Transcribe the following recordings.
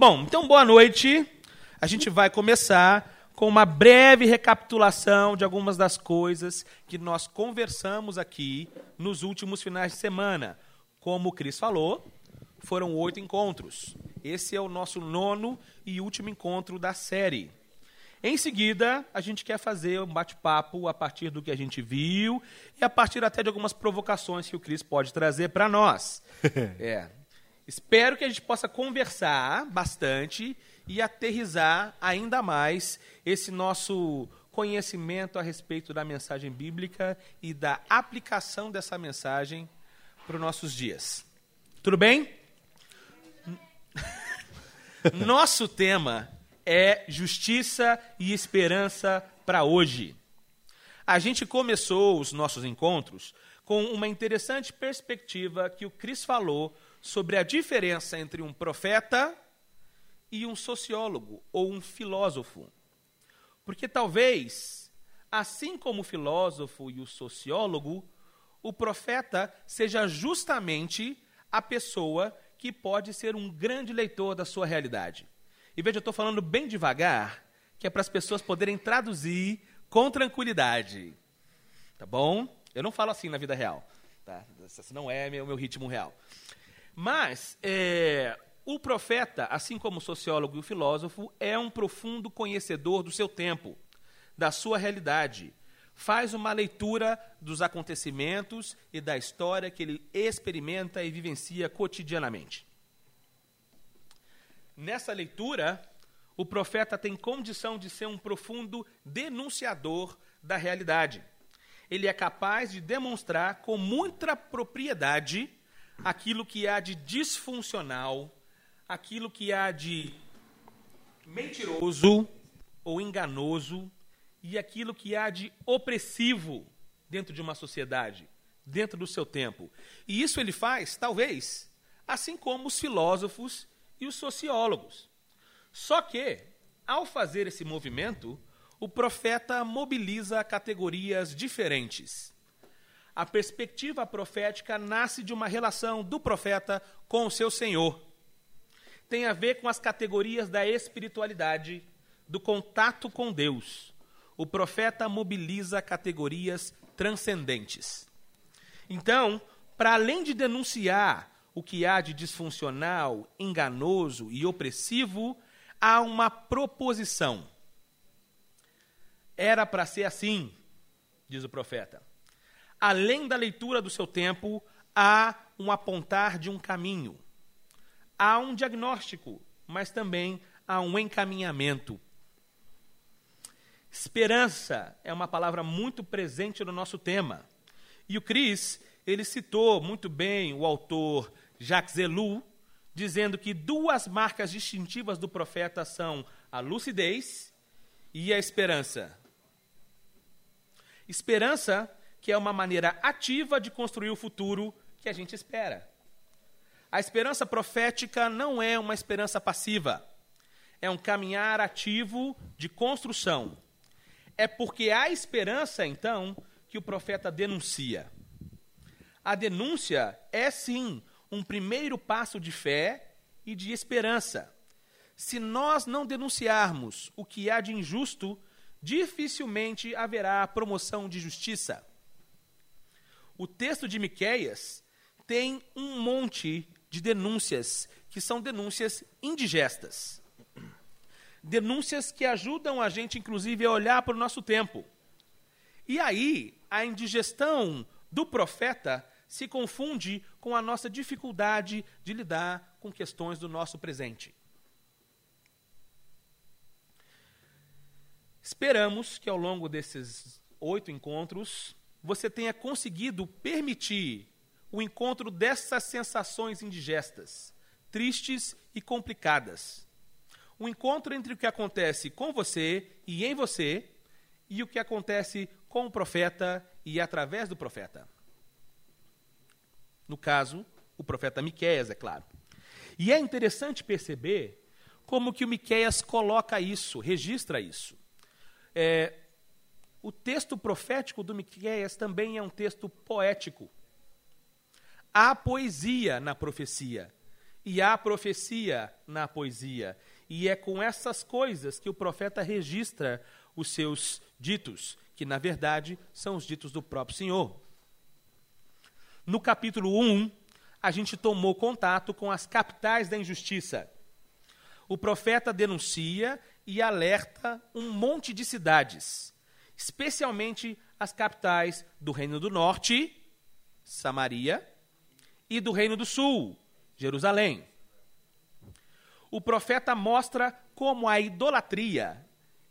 Bom, então boa noite. A gente vai começar com uma breve recapitulação de algumas das coisas que nós conversamos aqui nos últimos finais de semana. Como o Cris falou, foram oito encontros. Esse é o nosso nono e último encontro da série. Em seguida, a gente quer fazer um bate-papo a partir do que a gente viu e a partir até de algumas provocações que o Cris pode trazer para nós. é, Espero que a gente possa conversar bastante e aterrizar ainda mais esse nosso conhecimento a respeito da mensagem bíblica e da aplicação dessa mensagem para os nossos dias. Tudo bem? Nosso tema é justiça e esperança para hoje. A gente começou os nossos encontros com uma interessante perspectiva que o Cris falou sobre a diferença entre um profeta e um sociólogo ou um filósofo. Porque talvez, assim como o filósofo e o sociólogo, o profeta seja justamente a pessoa que pode ser um grande leitor da sua realidade. E veja, eu estou falando bem devagar, que é para as pessoas poderem traduzir com tranquilidade. Tá bom? Eu não falo assim na vida real. Tá? Não é o meu ritmo real. Mas é, o profeta, assim como o sociólogo e o filósofo, é um profundo conhecedor do seu tempo, da sua realidade. Faz uma leitura dos acontecimentos e da história que ele experimenta e vivencia cotidianamente. Nessa leitura, o profeta tem condição de ser um profundo denunciador da realidade. Ele é capaz de demonstrar com muita propriedade aquilo que há de disfuncional, aquilo que há de mentiroso ou enganoso e aquilo que há de opressivo dentro de uma sociedade, dentro do seu tempo. E isso ele faz, talvez, assim como os filósofos e os sociólogos. Só que, ao fazer esse movimento, o profeta mobiliza categorias diferentes a perspectiva profética nasce de uma relação do profeta com o seu Senhor. Tem a ver com as categorias da espiritualidade, do contato com Deus. O profeta mobiliza categorias transcendentes. Então, para além de denunciar o que há de disfuncional, enganoso e opressivo, há uma proposição. Era para ser assim, diz o profeta além da leitura do seu tempo, há um apontar de um caminho. Há um diagnóstico, mas também há um encaminhamento. Esperança é uma palavra muito presente no nosso tema. E o Cris, ele citou muito bem o autor Jacques Ellul, dizendo que duas marcas distintivas do profeta são a lucidez e a esperança. Esperança que é uma maneira ativa de construir o futuro que a gente espera. A esperança profética não é uma esperança passiva, é um caminhar ativo de construção. É porque há esperança, então, que o profeta denuncia. A denúncia é, sim, um primeiro passo de fé e de esperança. Se nós não denunciarmos o que há de injusto, dificilmente haverá promoção de justiça. O texto de Miqueias tem um monte de denúncias que são denúncias indigestas. Denúncias que ajudam a gente, inclusive, a olhar para o nosso tempo. E aí, a indigestão do profeta se confunde com a nossa dificuldade de lidar com questões do nosso presente. Esperamos que ao longo desses oito encontros você tenha conseguido permitir o encontro dessas sensações indigestas, tristes e complicadas. O encontro entre o que acontece com você e em você e o que acontece com o profeta e através do profeta. No caso, o profeta Miqueias, é claro. E é interessante perceber como que o Miqueias coloca isso, registra isso. É, o texto profético do Miqueias também é um texto poético. Há poesia na profecia. e há profecia na poesia. E é com essas coisas que o profeta registra os seus ditos, que na verdade são os ditos do próprio Senhor. No capítulo 1, a gente tomou contato com as capitais da injustiça. O profeta denuncia e alerta um monte de cidades, especialmente as capitais do Reino do Norte, Samaria, e do Reino do Sul, Jerusalém. O profeta mostra como a idolatria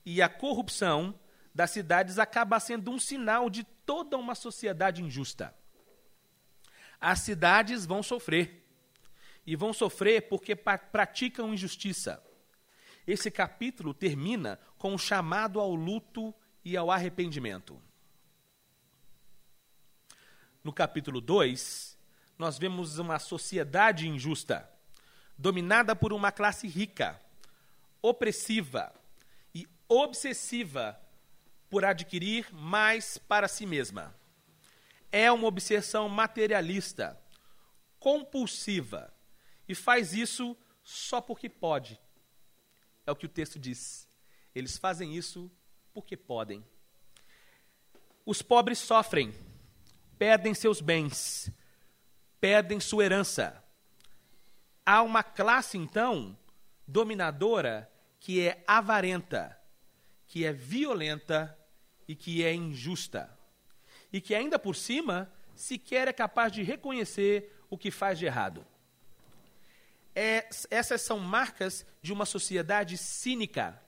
e a corrupção das cidades acaba sendo um sinal de toda uma sociedade injusta as cidades vão sofrer. E vão sofrer porque praticam injustiça. Esse capítulo termina com um chamado ao luto e ao arrependimento. No capítulo 2, nós vemos uma sociedade injusta, dominada por uma classe rica, opressiva e obsessiva por adquirir mais para si mesma é uma obsessão materialista, compulsiva, e faz isso só porque pode. É o que o texto diz. Eles fazem isso porque podem. Os pobres sofrem, perdem seus bens, perdem sua herança. Há uma classe, então, dominadora que é avarenta, que é violenta e que é injusta e que ainda por cima sequer é capaz de reconhecer o que faz de errado. É, essas são marcas de uma sociedade cínica.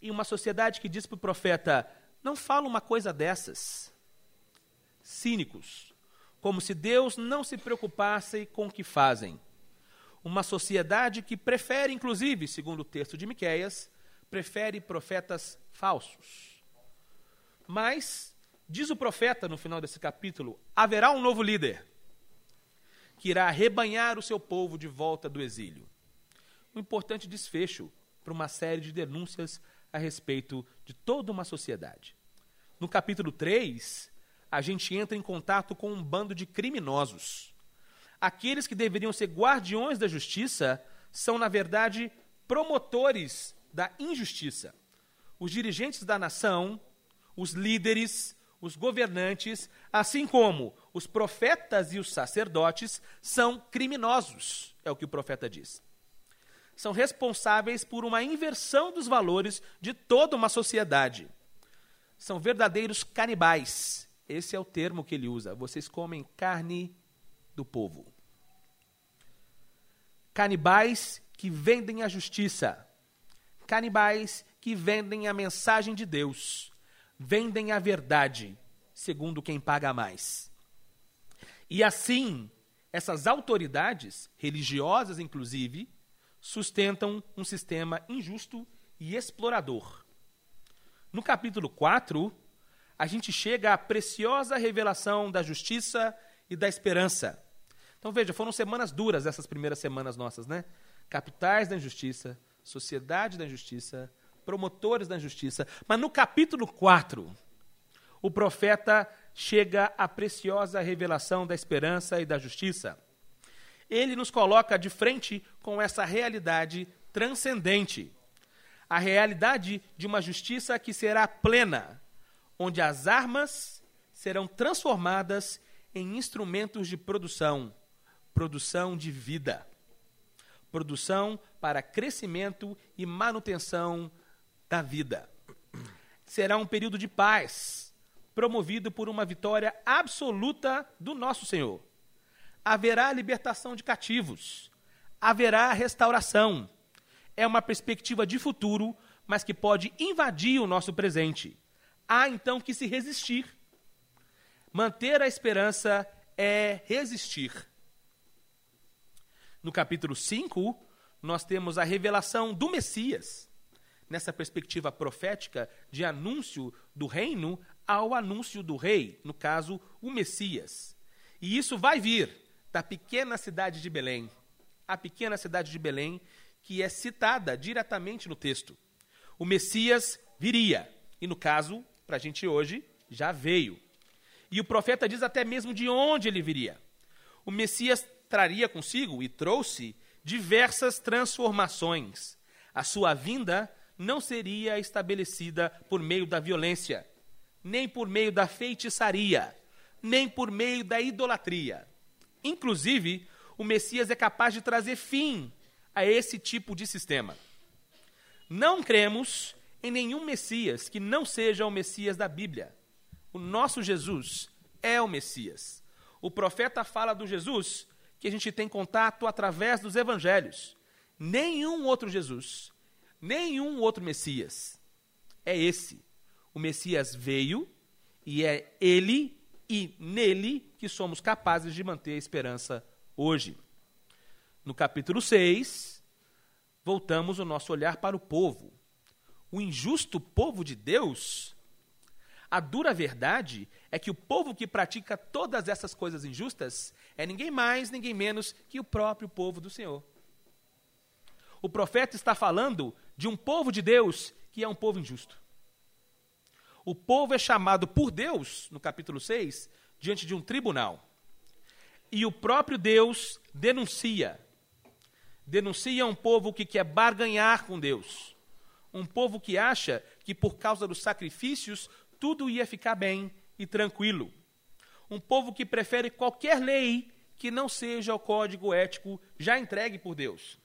E uma sociedade que diz para o profeta: não fala uma coisa dessas. Cínicos, como se Deus não se preocupasse com o que fazem. Uma sociedade que prefere, inclusive, segundo o texto de Miqueias, prefere profetas falsos. Mas, diz o profeta no final desse capítulo, haverá um novo líder que irá rebanhar o seu povo de volta do exílio. Um importante desfecho para uma série de denúncias a respeito de toda uma sociedade. No capítulo 3, a gente entra em contato com um bando de criminosos. Aqueles que deveriam ser guardiões da justiça são, na verdade, promotores da injustiça. Os dirigentes da nação os líderes, os governantes, assim como os profetas e os sacerdotes, são criminosos, é o que o profeta diz. São responsáveis por uma inversão dos valores de toda uma sociedade. São verdadeiros canibais. Esse é o termo que ele usa. Vocês comem carne do povo. Canibais que vendem a justiça. Canibais que vendem a mensagem de Deus vendem a verdade, segundo quem paga mais. E assim, essas autoridades, religiosas inclusive, sustentam um sistema injusto e explorador. No capítulo 4, a gente chega à preciosa revelação da justiça e da esperança. Então veja, foram semanas duras essas primeiras semanas nossas, né? Capitais da injustiça, sociedade da injustiça, promotores da justiça. Mas no capítulo 4, o profeta chega à preciosa revelação da esperança e da justiça. Ele nos coloca de frente com essa realidade transcendente. A realidade de uma justiça que será plena, onde as armas serão transformadas em instrumentos de produção, produção de vida, produção para crescimento e manutenção da vida. Será um período de paz, promovido por uma vitória absoluta do nosso Senhor. Haverá libertação de cativos, haverá restauração. É uma perspectiva de futuro, mas que pode invadir o nosso presente. Há então que se resistir. Manter a esperança é resistir. No capítulo 5, nós temos a revelação do Messias nessa perspectiva profética de anúncio do reino ao anúncio do rei, no caso, o Messias. E isso vai vir da pequena cidade de Belém, a pequena cidade de Belém, que é citada diretamente no texto. O Messias viria, e no caso, para a gente hoje, já veio. E o profeta diz até mesmo de onde ele viria. O Messias traria consigo e trouxe diversas transformações. A sua vinda não seria estabelecida por meio da violência, nem por meio da feitiçaria, nem por meio da idolatria. Inclusive, o Messias é capaz de trazer fim a esse tipo de sistema. Não cremos em nenhum Messias que não seja o Messias da Bíblia. O nosso Jesus é o Messias. O profeta fala do Jesus que a gente tem contato através dos evangelhos. Nenhum outro Jesus, nenhum outro Messias. É esse. O Messias veio e é ele e nele que somos capazes de manter a esperança hoje. No capítulo 6, voltamos o nosso olhar para o povo. O injusto povo de Deus. A dura verdade é que o povo que pratica todas essas coisas injustas é ninguém mais, ninguém menos que o próprio povo do Senhor. O profeta está falando de um povo de Deus que é um povo injusto. O povo é chamado por Deus, no capítulo 6, diante de um tribunal. E o próprio Deus denuncia. Denuncia um povo que quer barganhar com Deus. Um povo que acha que por causa dos sacrifícios tudo ia ficar bem e tranquilo. Um povo que prefere qualquer lei que não seja o código ético já entregue por Deus.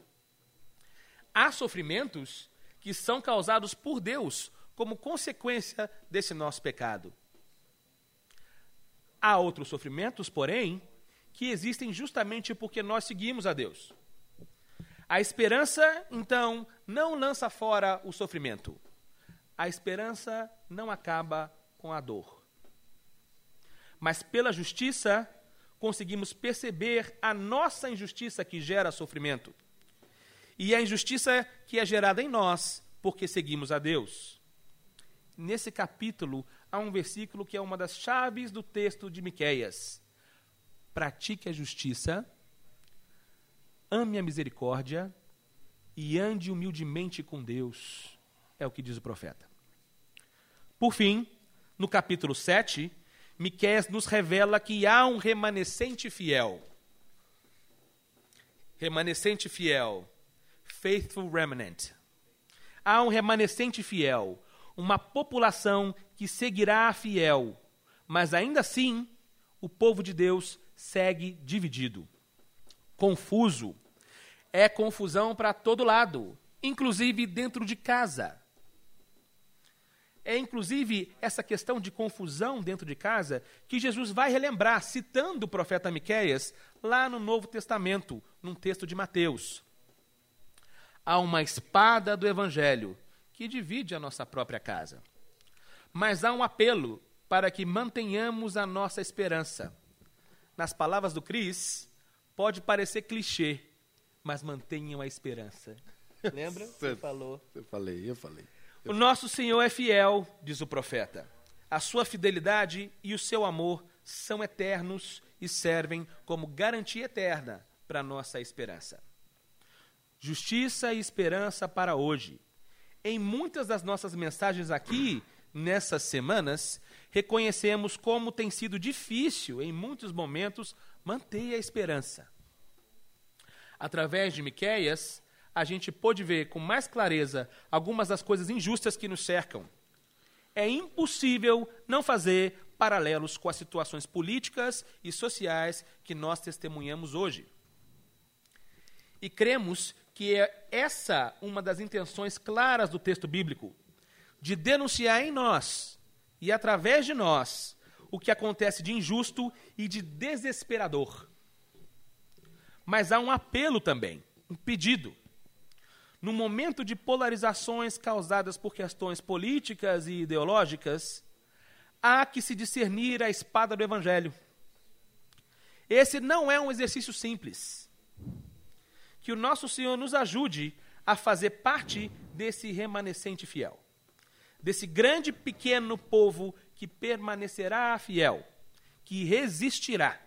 Há sofrimentos que são causados por Deus como consequência desse nosso pecado. Há outros sofrimentos, porém, que existem justamente porque nós seguimos a Deus. A esperança, então, não lança fora o sofrimento. A esperança não acaba com a dor. Mas pela justiça, conseguimos perceber a nossa injustiça que gera sofrimento. E a injustiça que é gerada em nós porque seguimos a Deus. Nesse capítulo há um versículo que é uma das chaves do texto de Miqueias. Pratique a justiça, ame a misericórdia e ande humildemente com Deus, é o que diz o profeta. Por fim, no capítulo 7, Miqueias nos revela que há um remanescente fiel. Remanescente fiel, faithful remnant. Há um remanescente fiel, uma população que seguirá fiel, mas ainda assim o povo de Deus segue dividido, confuso. É confusão para todo lado, inclusive dentro de casa. É inclusive essa questão de confusão dentro de casa que Jesus vai relembrar, citando o profeta Miqueias lá no Novo Testamento, num texto de Mateus. Há uma espada do evangelho que divide a nossa própria casa. Mas há um apelo para que mantenhamos a nossa esperança. Nas palavras do Cris, pode parecer clichê, mas mantenham a esperança. Lembra? Você falou. Eu falei, eu falei. O nosso Senhor é fiel, diz o profeta. A sua fidelidade e o seu amor são eternos e servem como garantia eterna para a nossa esperança. Justiça e esperança para hoje em muitas das nossas mensagens aqui, nessas semanas, reconhecemos como tem sido difícil, em muitos momentos, manter a esperança. Através de Miqueias, a gente pôde ver com mais clareza algumas das coisas injustas que nos cercam. É impossível não fazer paralelos com as situações políticas e sociais que nós testemunhamos hoje. E cremos que é essa uma das intenções claras do texto bíblico, de denunciar em nós e através de nós o que acontece de injusto e de desesperador. Mas há um apelo também, um pedido. No momento de polarizações causadas por questões políticas e ideológicas, há que se discernir a espada do evangelho. Esse não é um exercício simples que o nosso Senhor nos ajude a fazer parte desse remanescente fiel, desse grande pequeno povo que permanecerá fiel, que resistirá.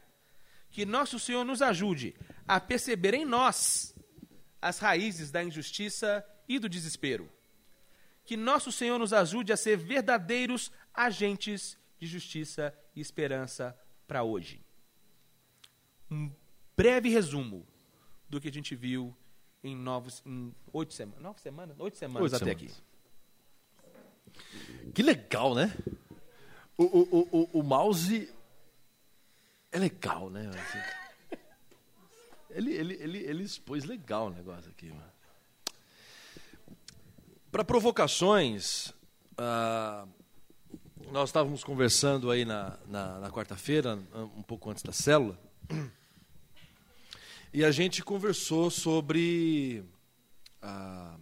Que nosso Senhor nos ajude a perceber em nós as raízes da injustiça e do desespero. Que nosso Senhor nos ajude a ser verdadeiros agentes de justiça e esperança para hoje. Um breve resumo do que a gente viu em, novos, em oito semanas. Nove semanas? Oito semanas Oito até semanas. aqui. Que legal, né? O, o, o, o, mouse é legal, né? Assim, ele, ele, ele, ele expôs legal o negócio aqui. Para provocações, ah, nós estávamos conversando aí na, na, na quarta-feira, um pouco antes da célula, e a gente conversou sobre. ah,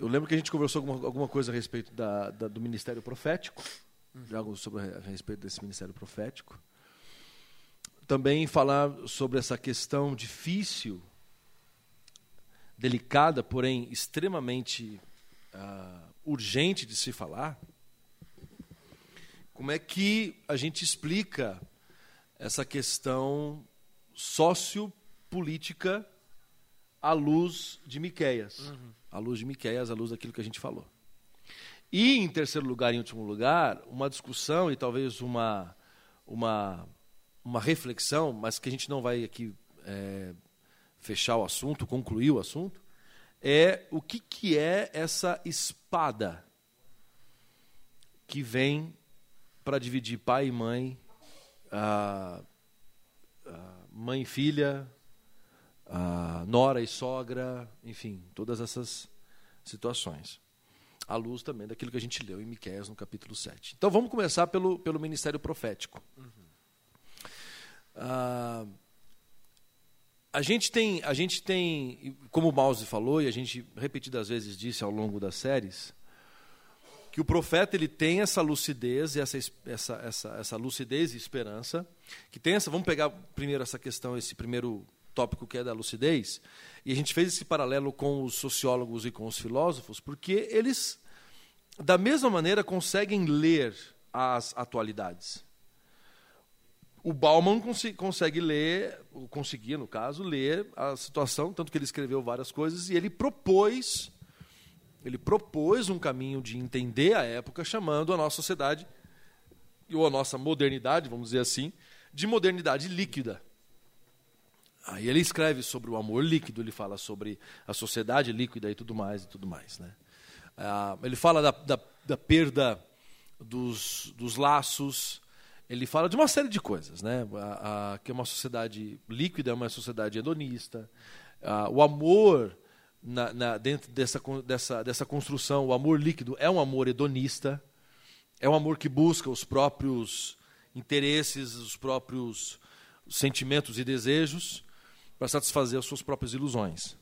eu lembro que a gente conversou alguma, alguma coisa a respeito da, da- do ministério profético, de algo sobre a, respeito desse ministério profético. Também falar sobre essa questão difícil, delicada, porém extremamente ah, urgente de se falar. Como é que a gente explica essa questão sociopolítica à luz de Miqueias, à luz de Miqueias, à luz daquilo que a gente falou. E em terceiro lugar, em último lugar, uma discussão e talvez uma uma uma reflexão, mas que a gente não vai aqui é, fechar o assunto, concluir o assunto, é o que que é essa espada que vem para dividir pai e mãe, mãe e filha, ah, nora e sogra, enfim, todas essas situações. À luz também daquilo que a gente leu em Miqueias no capítulo 7. Então vamos começar pelo, pelo ministério profético. Ah, a gente tem, a gente tem, como o Mouse falou e a gente repetidas vezes disse ao longo das séries, que o profeta ele tem essa lucidez, e essa, es- essa, essa, essa lucidez e esperança, que tem essa, vamos pegar primeiro essa questão, esse primeiro tópico que é da lucidez, e a gente fez esse paralelo com os sociólogos e com os filósofos, porque eles, da mesma maneira, conseguem ler as atualidades. O Bauman consi- consegue ler, conseguia, no caso, ler a situação, tanto que ele escreveu várias coisas, e ele propôs ele propôs um caminho de entender a época, chamando a nossa sociedade, ou a nossa modernidade, vamos dizer assim, de modernidade líquida. Aí ele escreve sobre o amor líquido, ele fala sobre a sociedade líquida e tudo mais e tudo mais. Né? Ah, ele fala da, da, da perda dos, dos laços, ele fala de uma série de coisas, né? A, a, que é uma sociedade líquida, é uma sociedade hedonista. Ah, o amor na, na- dentro dessa, dessa, dessa construção, o amor líquido é um amor hedonista, é um amor que busca os próprios interesses, os próprios sentimentos e desejos para satisfazer as suas próprias ilusões.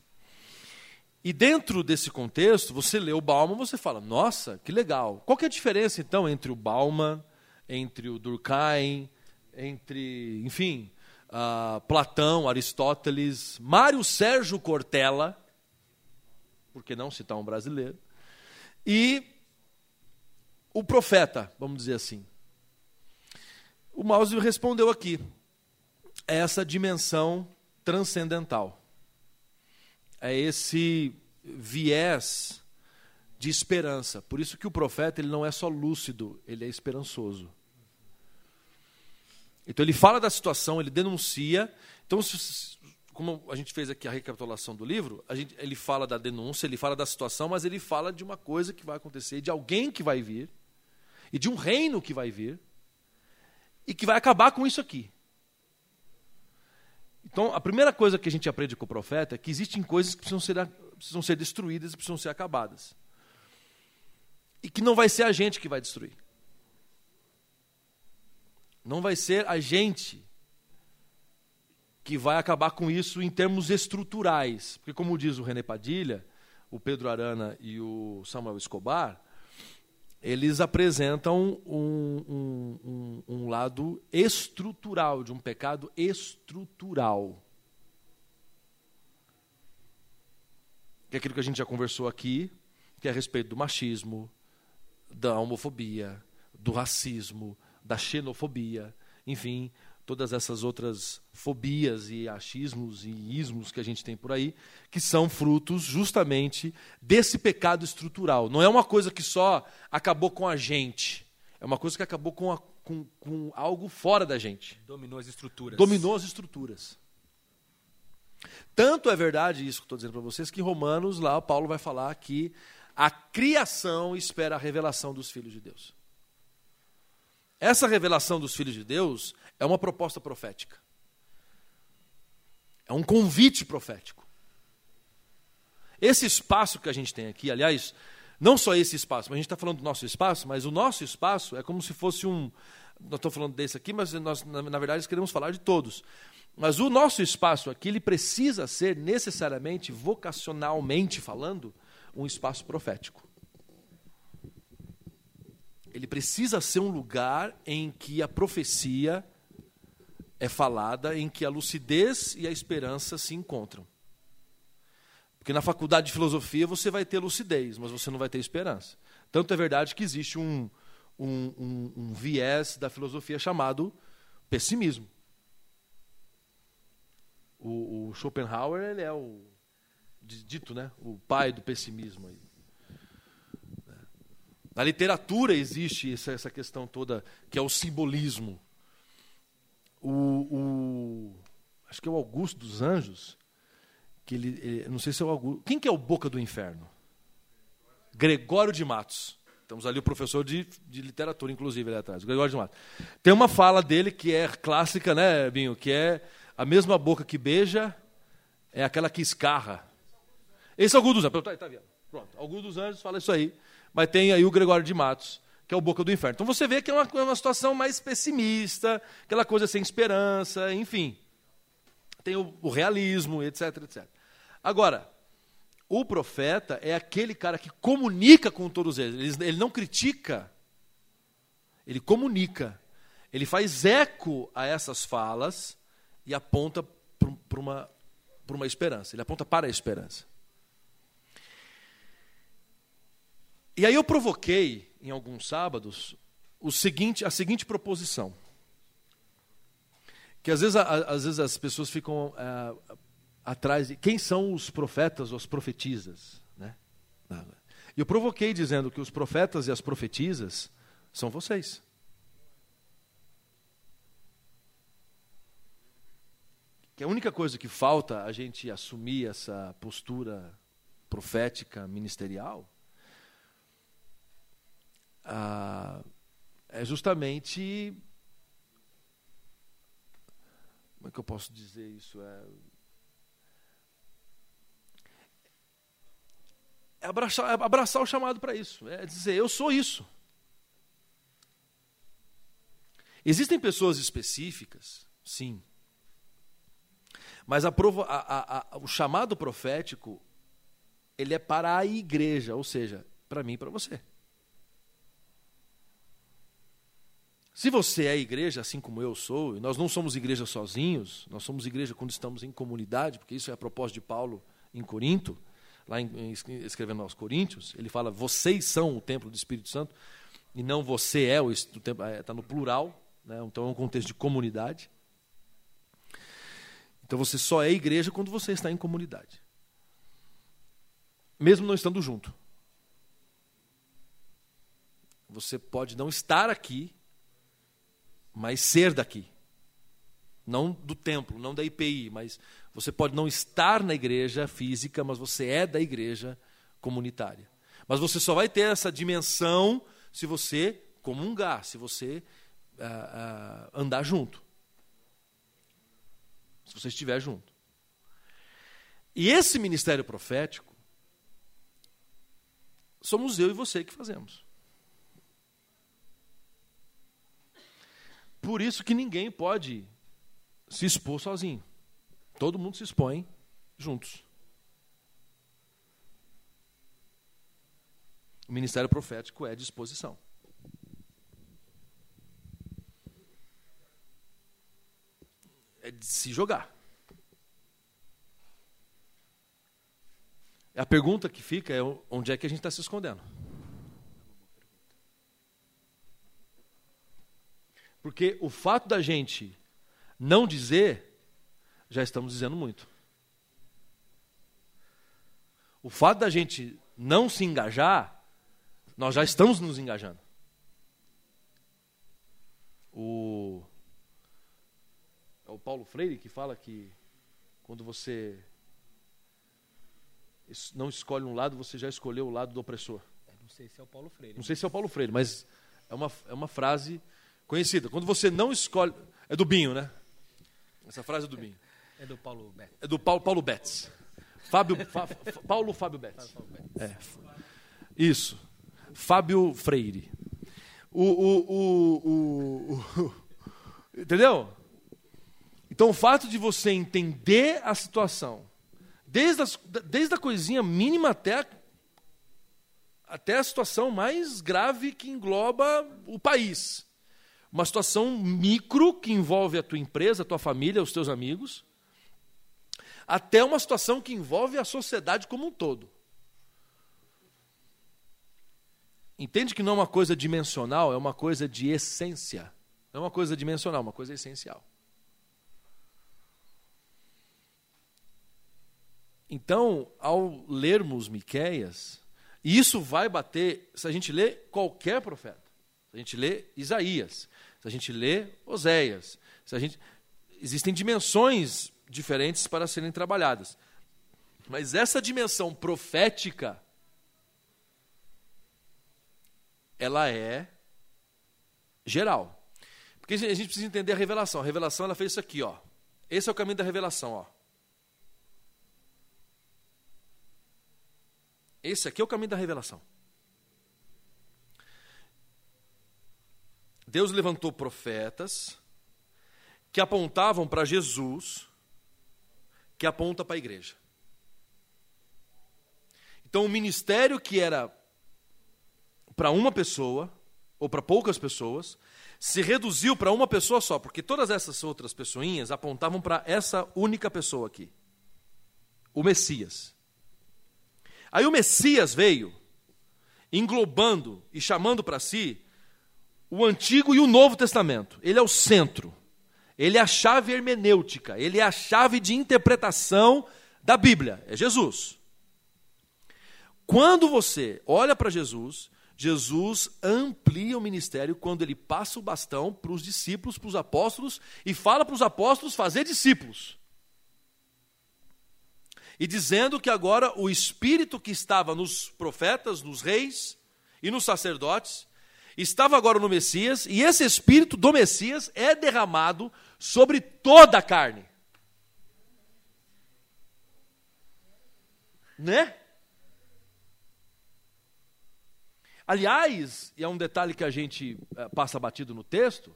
E dentro desse contexto, você lê o Bauman, você fala, nossa, que legal. Qual que é a diferença, então, entre o Bauman, entre o Durkheim, entre, enfim, ah, Platão, Aristóteles, Mário Sérgio Cortella, por que não citar um brasileiro, e o profeta, vamos dizer assim. O Mouse respondeu aqui, é essa dimensão transcendental é esse viés de esperança. Por isso que o profeta ele não é só lúcido, ele é esperançoso. Então ele fala da situação, ele denuncia. Então, como a gente fez aqui a recapitulação do livro, gente, ele fala da denúncia, ele fala da situação, mas ele fala de uma coisa que vai acontecer, de alguém que vai vir, e de um reino que vai vir, e que vai acabar com isso aqui. Então, a primeira coisa que a gente aprende com o profeta é que existem coisas que precisam ser, precisam ser destruídas e precisam ser acabadas. E que não vai ser a gente que vai destruir. Não vai ser a gente que vai acabar com isso em termos estruturais. Porque, como diz o René Padilha, o Pedro Arana e o Samuel Escobar, eles apresentam um, um- um- um lado estrutural, de um pecado estrutural. Que é aquilo que a gente já conversou aqui, que é a respeito do machismo, da homofobia, do racismo, da xenofobia, enfim, todas essas outras fobias e achismos e ismos que a gente tem por aí, que são frutos justamente desse pecado estrutural. Não é uma coisa que só acabou com a gente, é uma coisa que acabou com a, com, com algo fora da gente. Dominou as estruturas. Dominou as estruturas. Tanto é verdade isso que estou dizendo para vocês, que em Romanos, lá, Paulo vai falar que a criação espera a revelação dos filhos de Deus. Essa revelação dos filhos de Deus é uma proposta profética. É um convite profético. Esse espaço que a gente tem aqui, aliás, não só esse espaço, mas a gente está falando do nosso espaço, mas o nosso espaço é como se fosse um. Nós estamos falando desse aqui, mas nós, na verdade, queremos falar de todos. Mas o nosso espaço aqui, ele precisa ser necessariamente, vocacionalmente falando, um espaço profético. Ele precisa ser um lugar em que a profecia é falada, em que a lucidez e a esperança se encontram. Porque na faculdade de filosofia você vai ter lucidez, mas você não vai ter esperança. Tanto é verdade que existe um, um, um, um viés da filosofia chamado pessimismo. O, o, Schopenhauer ele é o dito, né, o pai do pessimismo. Aí. Na literatura existe essa, questão toda que é o simbolismo. O, o, acho que é o Augusto dos Anjos que ele, ele, não sei se é o Augusto. Quem que é o Boca do Inferno? Gregório de Matos. Temos ali o professor de, de literatura, inclusive, ali atrás, Gregório de Matos. Tem uma fala dele que é clássica, né, Binho? Que é a mesma boca que beija é aquela que escarra. Esse é o Augusto dos Anjos. Tá, tá? Pronto, Augusto dos Anjos fala isso aí. Mas tem aí o Gregório de Matos, que é o Boca do Inferno. Então você vê que é uma, uma situação mais pessimista, aquela coisa sem esperança, enfim. Tem o, o realismo, etc, etc. Agora, o profeta é aquele cara que comunica com todos eles. Ele não critica, ele comunica. Ele faz eco a essas falas e aponta para uma, uma esperança. Ele aponta para a esperança. E aí eu provoquei, em alguns sábados, o seguinte, a seguinte proposição. Que às vezes, às vezes as pessoas ficam é, atrás de quem são os profetas ou as profetisas. Né? Eu provoquei dizendo que os profetas e as profetisas são vocês. Que a única coisa que falta a gente assumir essa postura profética ministerial ah, é justamente. Como é que eu posso dizer isso? É, é abraçar, é abraçar o chamado para isso. É dizer, eu sou isso. Existem pessoas específicas, sim. Mas a a, a, o chamado profético, ele é para a igreja, ou seja, para mim e para você. Se você é igreja, assim como eu sou, e nós não somos igreja sozinhos, nós somos igreja quando estamos em comunidade, porque isso é a propósito de Paulo em Corinto, lá em, em, escrevendo aos Coríntios, ele fala: vocês são o templo do Espírito Santo, e não você é o, templo, está é, no plural, né? então é um contexto de comunidade. Então você só é igreja quando você está em comunidade, mesmo não estando junto. Você pode não estar aqui, mas ser daqui. Não do templo, não da IPI, mas você pode não estar na igreja física, mas você é da igreja comunitária. Mas você só vai ter essa dimensão se você comungar, se você uh, uh, andar junto. Se você estiver junto. E esse ministério profético, somos eu e você que fazemos. Por isso que ninguém pode se expor sozinho. Todo mundo se expõe juntos. O ministério profético é disposição. É de se jogar. A pergunta que fica é onde é que a gente está se escondendo. Porque o fato da gente não dizer, já estamos dizendo muito. O fato da gente não se engajar, nós já estamos nos engajando. O, é o Paulo Freire que fala que quando você não escolhe um lado, você já escolheu o lado do opressor. Não sei se é o Paulo Freire. Não sei se é o Paulo Freire, mas é uma, é uma frase conhecida. Quando você não escolhe. É do Binho, né? Essa frase é do Binho. É do Paulo Betts. É do Paulo, Paulo Betts. Fábio, Paulo Fábio Betts. É. Isso. Fábio Freire. O, o, o, entendeu? Então, o fato de você entender a situação, desde, as, desde a coisinha mínima até, até a situação mais grave que engloba o país. Uma situação micro que envolve a tua empresa, a tua família, os teus amigos, até uma situação que envolve a sociedade como um todo. Entende que não é uma coisa dimensional, é uma coisa de essência. Não é uma coisa dimensional, é uma coisa essencial. Então, ao lermos Miqueias, isso vai bater se a gente lê qualquer profeta. Se a gente lê Isaías, se a gente lê Oséias, se a gente existem dimensões diferentes para serem trabalhadas. Mas essa dimensão profética ela é geral. Porque a gente precisa entender a revelação. A revelação ela fez isso aqui, ó. Esse é o caminho da revelação, ó. Esse aqui é o caminho da revelação. Deus levantou profetas que apontavam para Jesus, que aponta para a igreja. Então, o ministério que era para uma pessoa, ou para poucas pessoas, se reduziu para uma pessoa só, porque todas essas outras pessoinhas apontavam para essa única pessoa aqui o Messias. Aí o Messias veio, englobando e chamando para si o Antigo e o Novo Testamento. Ele é o centro. Ele é a chave hermenêutica, ele é a chave de interpretação da Bíblia, é Jesus. Quando você olha para Jesus, Jesus amplia o ministério quando ele passa o bastão para os discípulos, para os apóstolos, e fala para os apóstolos fazer discípulos. E dizendo que agora o espírito que estava nos profetas, nos reis e nos sacerdotes, estava agora no Messias, e esse espírito do Messias é derramado sobre toda a carne. Né? Aliás, e é um detalhe que a gente eh, passa batido no texto,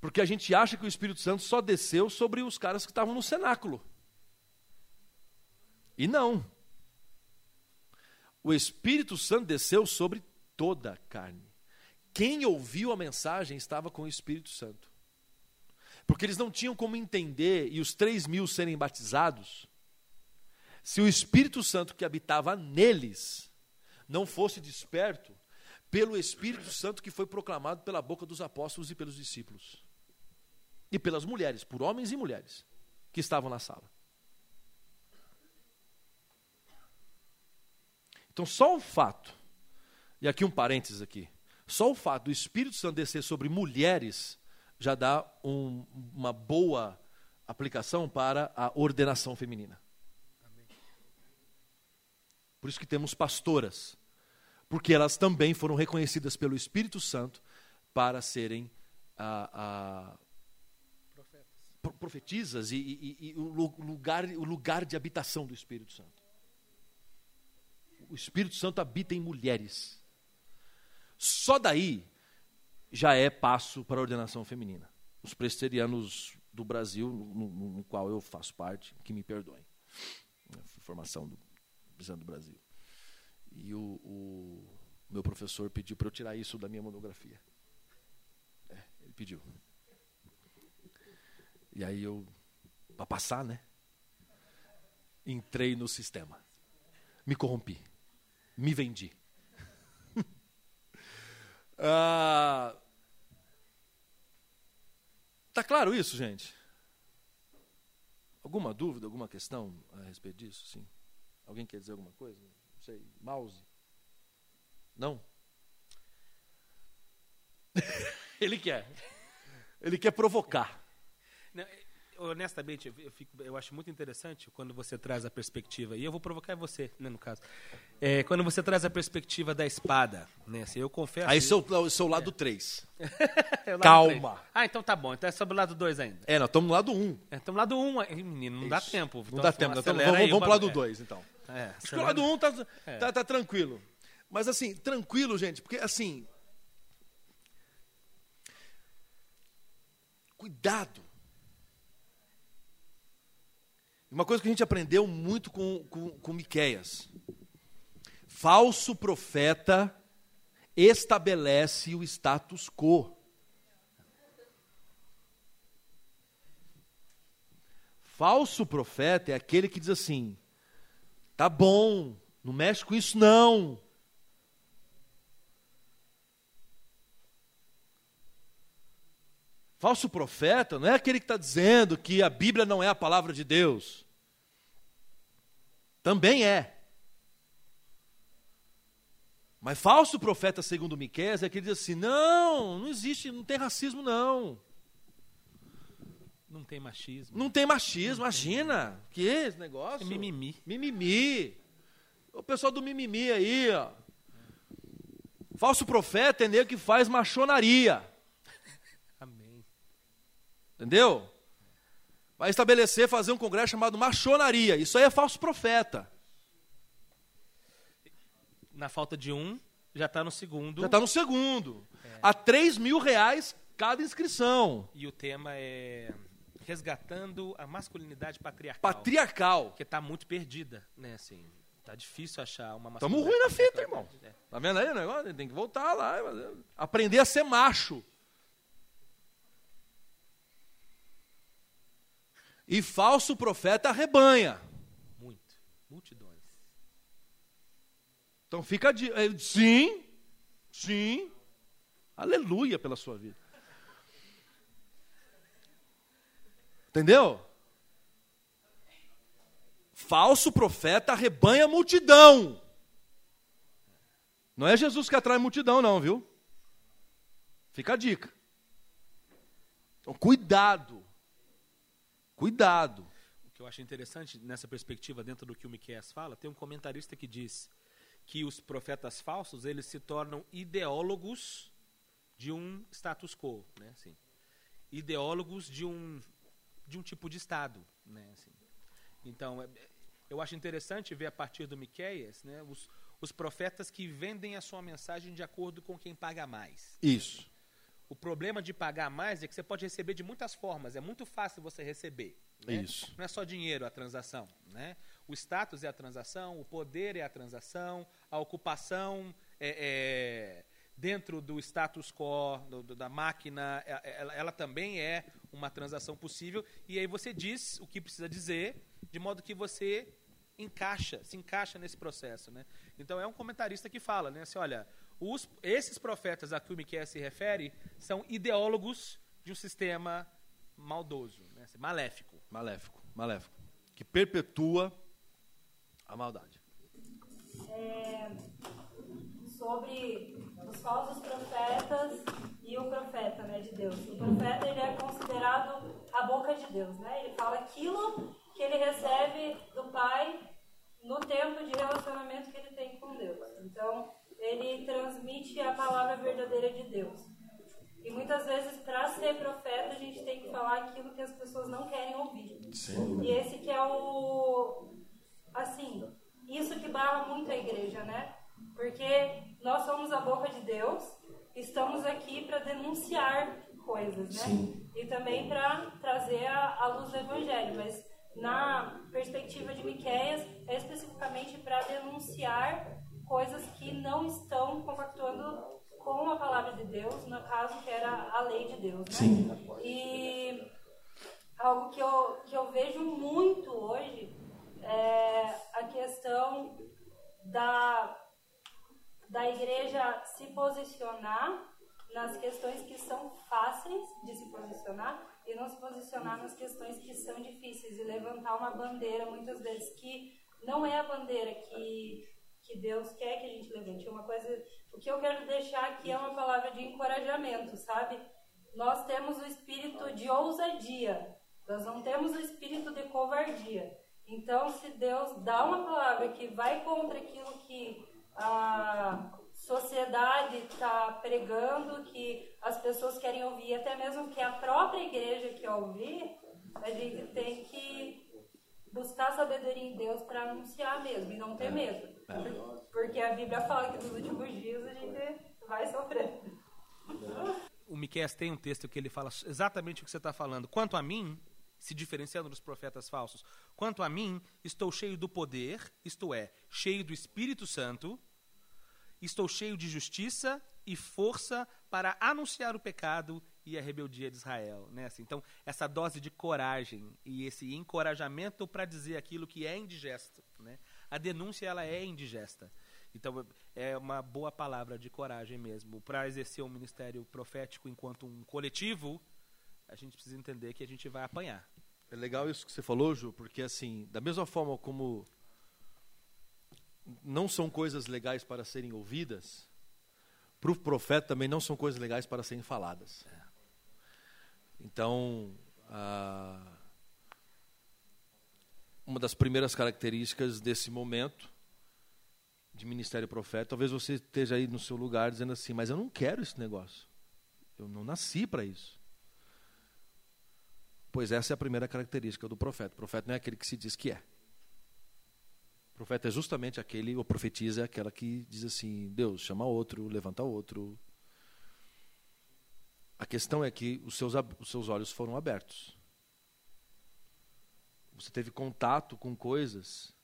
porque a gente acha que o Espírito Santo só desceu sobre os caras que estavam no cenáculo. E não. O Espírito Santo desceu sobre toda a carne. Quem ouviu a mensagem estava com o Espírito Santo. Porque eles não tinham como entender e os três mil serem batizados se o Espírito Santo que habitava neles não fosse desperto pelo Espírito Santo que foi proclamado pela boca dos apóstolos e pelos discípulos. E pelas mulheres, por homens e mulheres que estavam na sala. Então, só o fato, e aqui um parênteses aqui, só o fato do Espírito Santo descer sobre mulheres já dá um, uma boa aplicação para a ordenação feminina. Por isso que temos pastoras porque elas também foram reconhecidas pelo Espírito Santo para serem a, a profetizas e, e, e, o, lugar, o lugar de habitação do Espírito Santo. O Espírito Santo habita em mulheres. Só daí já é passo para a ordenação feminina. Os presbiterianos do Brasil, no, no, no, qual eu faço parte, que me perdoem. Formação do do Brasil. E o, o meu professor pediu para eu tirar isso da minha monografia. É, ele pediu. E aí eu, para passar, né? Entrei no sistema. Me corrompi. Me vendi. Ah, tá claro isso, gente? Alguma dúvida, alguma questão a respeito disso? Sim. Alguém quer dizer alguma coisa? sei, mouse. Não? Ele quer. Ele quer provocar. Não, honestamente, eu, fico, eu, acho muito interessante quando você traz a perspectiva, e eu vou provocar você, né, no caso, é, quando você traz a perspectiva da espada, né, assim, eu confesso... Aí seu, o seu lado 3. É. Calma. 3. Ah, então tá bom, então é sobre o lado 2 ainda. É, nós estamos no lado 1. Um. É, estamos no lado 1, um, menino, não Isso. dá tempo. Não então, dá tempo, tamo, vamos, vamos pro lado 2, então. É, Acho que o lado 1 um tá, é. tá, tá tranquilo. Mas assim, tranquilo, gente, porque assim... Cuidado Uma coisa que a gente aprendeu muito com, com, com Miquéias. Falso profeta estabelece o status quo. Falso profeta é aquele que diz assim: tá bom, não mexe com isso não. Falso profeta não é aquele que está dizendo que a Bíblia não é a palavra de Deus. Também é. Mas falso profeta, segundo Miqueias, é aquele que diz assim: não, não existe, não tem racismo, não. Não tem machismo. Não tem machismo, não imagina. Tem. Que esse negócio? É mimimi. Mimimi. O pessoal do mimimi aí, ó. Falso profeta é nego que faz machonaria. Entendeu? Vai estabelecer, fazer um congresso chamado machonaria. Isso aí é falso profeta. Na falta de um, já está no segundo. Já está no segundo. É. A 3 mil reais cada inscrição. E o tema é resgatando a masculinidade patriarcal. Patriarcal. Que está muito perdida, né? Assim, tá difícil achar uma masculinidade. Estamos ruim na fita, irmão. É. Tá vendo aí o negócio? Tem que voltar lá. Aprender a ser macho. E falso profeta arrebanha. Muito. Multidões. Então fica de. Eh, sim, sim. Aleluia pela sua vida. Entendeu? Falso profeta arrebanha multidão. Não é Jesus que atrai multidão, não, viu? Fica a dica. Então, cuidado. Cuidado. O que eu acho interessante nessa perspectiva, dentro do que o Miqueias fala, tem um comentarista que diz que os profetas falsos eles se tornam ideólogos de um status quo, né? Assim, ideólogos de um de um tipo de estado, né? Assim, então, é, eu acho interessante ver a partir do Miqueias, né? Os, os profetas que vendem a sua mensagem de acordo com quem paga mais. Isso. O problema de pagar mais é que você pode receber de muitas formas. É muito fácil você receber. Né? Isso. Não é só dinheiro a transação. Né? O status é a transação, o poder é a transação, a ocupação é, é dentro do status quo do, da máquina, é, é, ela, ela, também é uma transação possível. E aí você diz o que precisa dizer, de modo que você encaixa, se encaixa nesse processo. Né? Então é um comentarista que fala, né? Assim, olha, os, esses profetas a que o Miquel se refere são ideólogos de um sistema maldoso, né? Assim, maléfico. Maléfico, maléfico. Que perpetua a maldade. É, sobre os falsos profetas e o profeta né, de Deus. O profeta ele é considerado a boca de Deus. Né? Ele fala aquilo que ele recebe do Pai no tempo de relacionamento que ele tem com Deus. Então, ele transmite a palavra verdadeira de Deus. E muitas vezes, para ser profeta, a gente tem que falar aquilo que as pessoas não querem ouvir. Sim. E esse que é o. Assim, isso que barra muito a igreja, né? Porque nós somos a boca de Deus, estamos aqui para denunciar coisas, né? Sim. E também para trazer a, a luz do evangelho. Mas na perspectiva de Miqueias, é especificamente para denunciar coisas que não estão compactuando com a palavra de Deus, no caso que era a lei de Deus. Né? Sim. E algo que eu, que eu vejo muito hoje é a questão da, da igreja se posicionar nas questões que são fáceis de se posicionar e não se posicionar nas questões que são difíceis e levantar uma bandeira muitas vezes que não é a bandeira que que Deus quer que a gente levante. Uma coisa, o que eu quero deixar aqui é uma palavra de encorajamento, sabe? nós temos o espírito de ousadia, nós não temos o espírito de covardia. Então, se Deus dá uma palavra que vai contra aquilo que a sociedade está pregando, que as pessoas querem ouvir, até mesmo que a própria igreja quer ouvir, a gente tem que buscar sabedoria em Deus para anunciar mesmo e não ter é. medo. É. Porque a Bíblia fala que nos últimos dias a gente vai sofrer. O Miqueias tem um texto que ele fala exatamente o que você está falando. Quanto a mim, se diferenciando dos profetas falsos, quanto a mim, estou cheio do poder, isto é, cheio do Espírito Santo, estou cheio de justiça e força para anunciar o pecado e a rebeldia de Israel. Né? Assim, então, essa dose de coragem e esse encorajamento para dizer aquilo que é indigesto. Né? A denúncia ela é indigesta. Então, é uma boa palavra de coragem mesmo. Para exercer um ministério profético enquanto um coletivo, a gente precisa entender que a gente vai apanhar. É legal isso que você falou, Ju, porque assim, da mesma forma como não são coisas legais para serem ouvidas, para o profeta também não são coisas legais para serem faladas. Então, uma das primeiras características desse momento de ministério profético, talvez você esteja aí no seu lugar dizendo assim, mas eu não quero esse negócio. Eu não nasci para isso. Pois essa é a primeira característica do profeta. O profeta não é aquele que se diz que é. O profeta é justamente aquele, ou profetiza é aquela que diz assim: Deus chama outro, levanta outro, a questão é que os seus, os seus olhos foram abertos. Você teve contato com coisas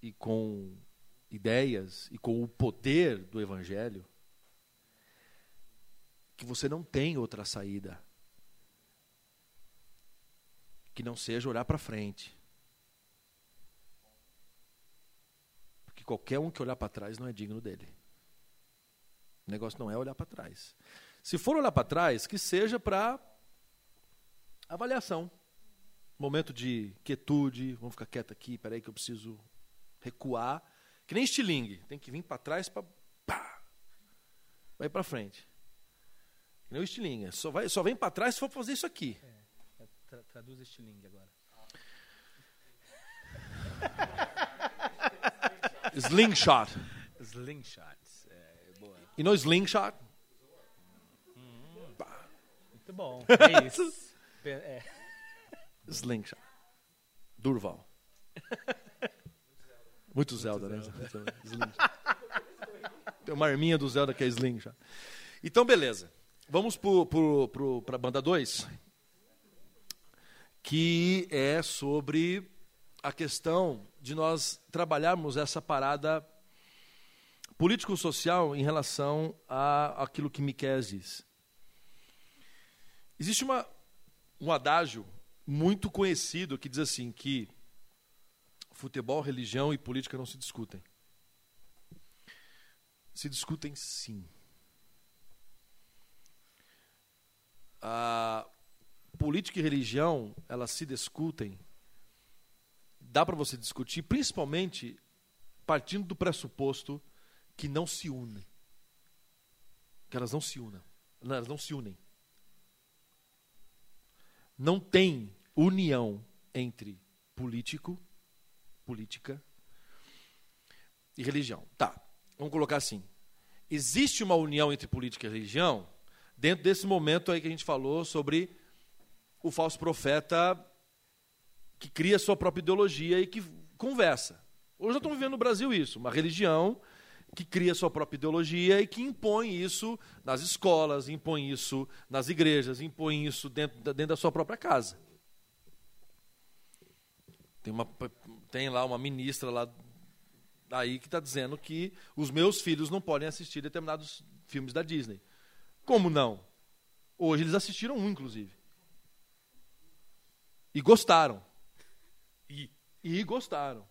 e com ideias e com o poder do Evangelho que você não tem outra saída que não seja olhar para frente. Porque qualquer um que olhar para trás não é digno dele. O negócio não é olhar para trás. Se for olhar para trás, que seja para avaliação. Momento de quietude, vamos ficar quieto aqui, peraí que eu preciso recuar. Que nem estilingue, tem que vir para trás para vai para frente. Que nem o estilingue, só, vai, só vem para trás se for fazer isso aqui. É, tra traduz estilingue agora. slingshot. Slingshot. É, boa. E no slingshot? Muito bom. É isso. É. Slingshot. Durval. Muito Zelda, né? Tem uma arminha do Zelda que é Slingshot. Então, beleza. Vamos para a banda 2, que é sobre a questão de nós trabalharmos essa parada político-social em relação a aquilo que Miquel diz. Existe uma, um adágio muito conhecido que diz assim que futebol, religião e política não se discutem. Se discutem sim. A política e religião, elas se discutem. Dá para você discutir, principalmente partindo do pressuposto que não se unem. Que elas não se unam. Elas não se unem não tem união entre político, política e religião. Tá, vamos colocar assim. Existe uma união entre política e religião dentro desse momento aí que a gente falou sobre o falso profeta que cria sua própria ideologia e que conversa. Hoje nós estamos vivendo no Brasil isso, uma religião que cria sua própria ideologia e que impõe isso nas escolas, impõe isso nas igrejas, impõe isso dentro, dentro da sua própria casa. Tem, uma, tem lá uma ministra lá aí que está dizendo que os meus filhos não podem assistir determinados filmes da Disney. Como não? Hoje eles assistiram um, inclusive. E gostaram. E, e gostaram.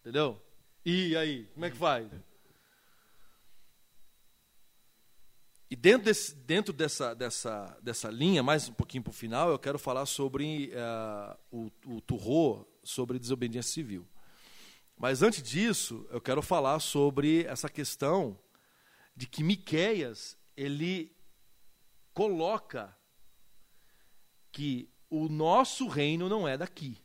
Entendeu? E aí, como é que faz? E dentro, desse, dentro dessa, dessa, dessa linha, mais um pouquinho para o final, eu quero falar sobre uh, o, o Turro, sobre desobediência civil. Mas antes disso, eu quero falar sobre essa questão de que Miqueias ele coloca que o nosso reino não é daqui.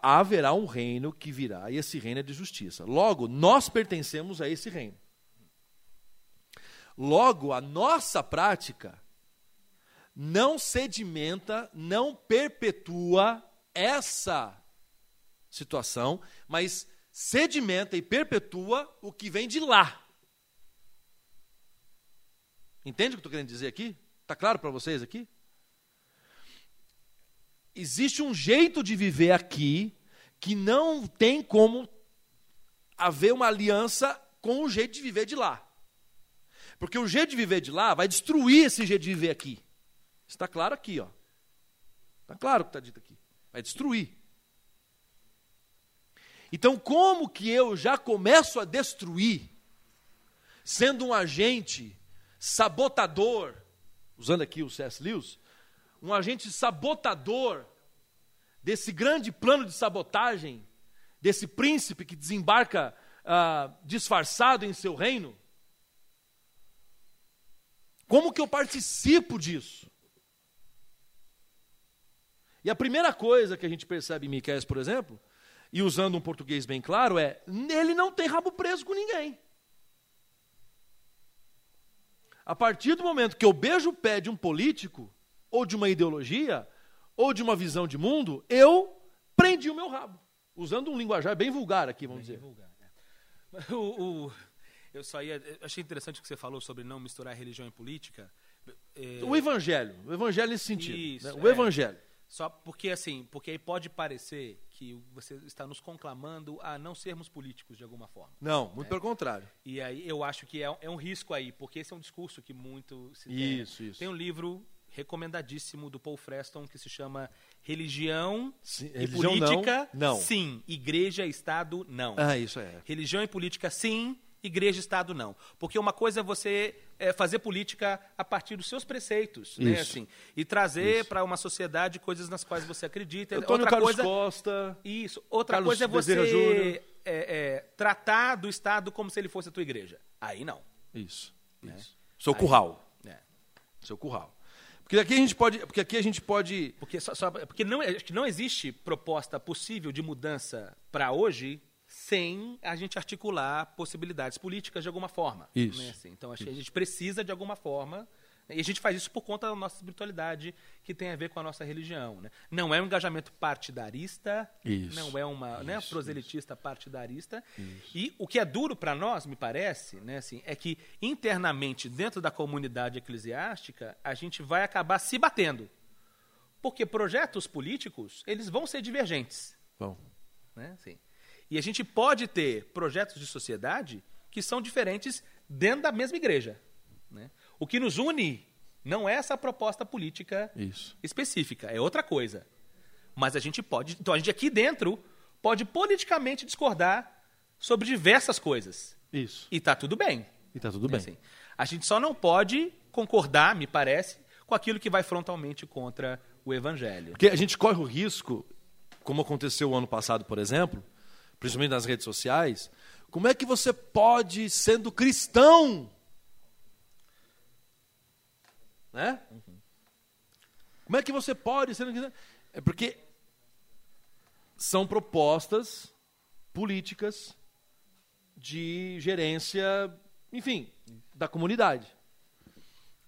Haverá um reino que virá, e esse reino é de justiça. Logo, nós pertencemos a esse reino. Logo, a nossa prática não sedimenta, não perpetua essa situação, mas sedimenta e perpetua o que vem de lá. Entende o que estou querendo dizer aqui? Está claro para vocês aqui? Existe um jeito de viver aqui que não tem como haver uma aliança com o jeito de viver de lá. Porque o jeito de viver de lá vai destruir esse jeito de viver aqui. Está claro aqui, ó. Está claro o que está dito aqui. Vai destruir. Então, como que eu já começo a destruir, sendo um agente sabotador, usando aqui o C.S. Lewis, um agente sabotador desse grande plano de sabotagem, desse príncipe que desembarca ah, disfarçado em seu reino? Como que eu participo disso? E a primeira coisa que a gente percebe em Miqueias, por exemplo, e usando um português bem claro, é: ele não tem rabo preso com ninguém. A partir do momento que eu beijo o pé de um político, ou de uma ideologia, ou de uma visão de mundo, eu prendi o meu rabo. Usando um linguajar bem vulgar aqui, vamos bem dizer. Vulgar, é. o, o, eu só ia. Eu achei interessante o que você falou sobre não misturar religião e política. É... O evangelho. O evangelho nesse sentido. Isso, né? O é. evangelho. Só porque assim, porque aí pode parecer que você está nos conclamando a não sermos políticos de alguma forma. Não, muito né? pelo contrário. E aí eu acho que é, é, um risco aí, porque esse é um discurso que muito se isso, tem. Isso. Tem um livro recomendadíssimo do Paul Freston que se chama Religião sim, e religião Política, não, não. sim. Igreja e Estado, não. Ah, isso é. Religião e Política, sim igreja e Estado não. Porque uma coisa é você é, fazer política a partir dos seus preceitos, né, assim, e trazer para uma sociedade coisas nas quais você acredita. Antônio outra Carlos coisa, Costa. Isso. Outra Carlos coisa é você é, é, tratar do Estado como se ele fosse a tua igreja. Aí não. Isso. Né? isso. Seu Aí, curral. É. Seu curral. Porque aqui a gente pode, porque aqui a gente pode, porque só, só porque não, não existe proposta possível de mudança para hoje sem a gente articular possibilidades políticas de alguma forma. Isso. Né? Assim, então, acho isso. que a gente precisa, de alguma forma, e a gente faz isso por conta da nossa espiritualidade, que tem a ver com a nossa religião. Né? Não é um engajamento partidarista, isso, não é uma isso, né, proselitista partidarista. E o que é duro para nós, me parece, né, assim, é que internamente, dentro da comunidade eclesiástica, a gente vai acabar se batendo. Porque projetos políticos, eles vão ser divergentes. Vão. Né? Assim, e a gente pode ter projetos de sociedade que são diferentes dentro da mesma igreja. Né? O que nos une não é essa proposta política Isso. específica, é outra coisa. Mas a gente pode. Então a gente aqui dentro pode politicamente discordar sobre diversas coisas. Isso. E está tudo bem. E está tudo bem. Assim, a gente só não pode concordar, me parece, com aquilo que vai frontalmente contra o evangelho. Porque a gente corre o risco, como aconteceu o ano passado, por exemplo, principalmente nas redes sociais, como é que você pode, sendo cristão, né? Como é que você pode, sendo cristão? É porque são propostas políticas de gerência, enfim, da comunidade.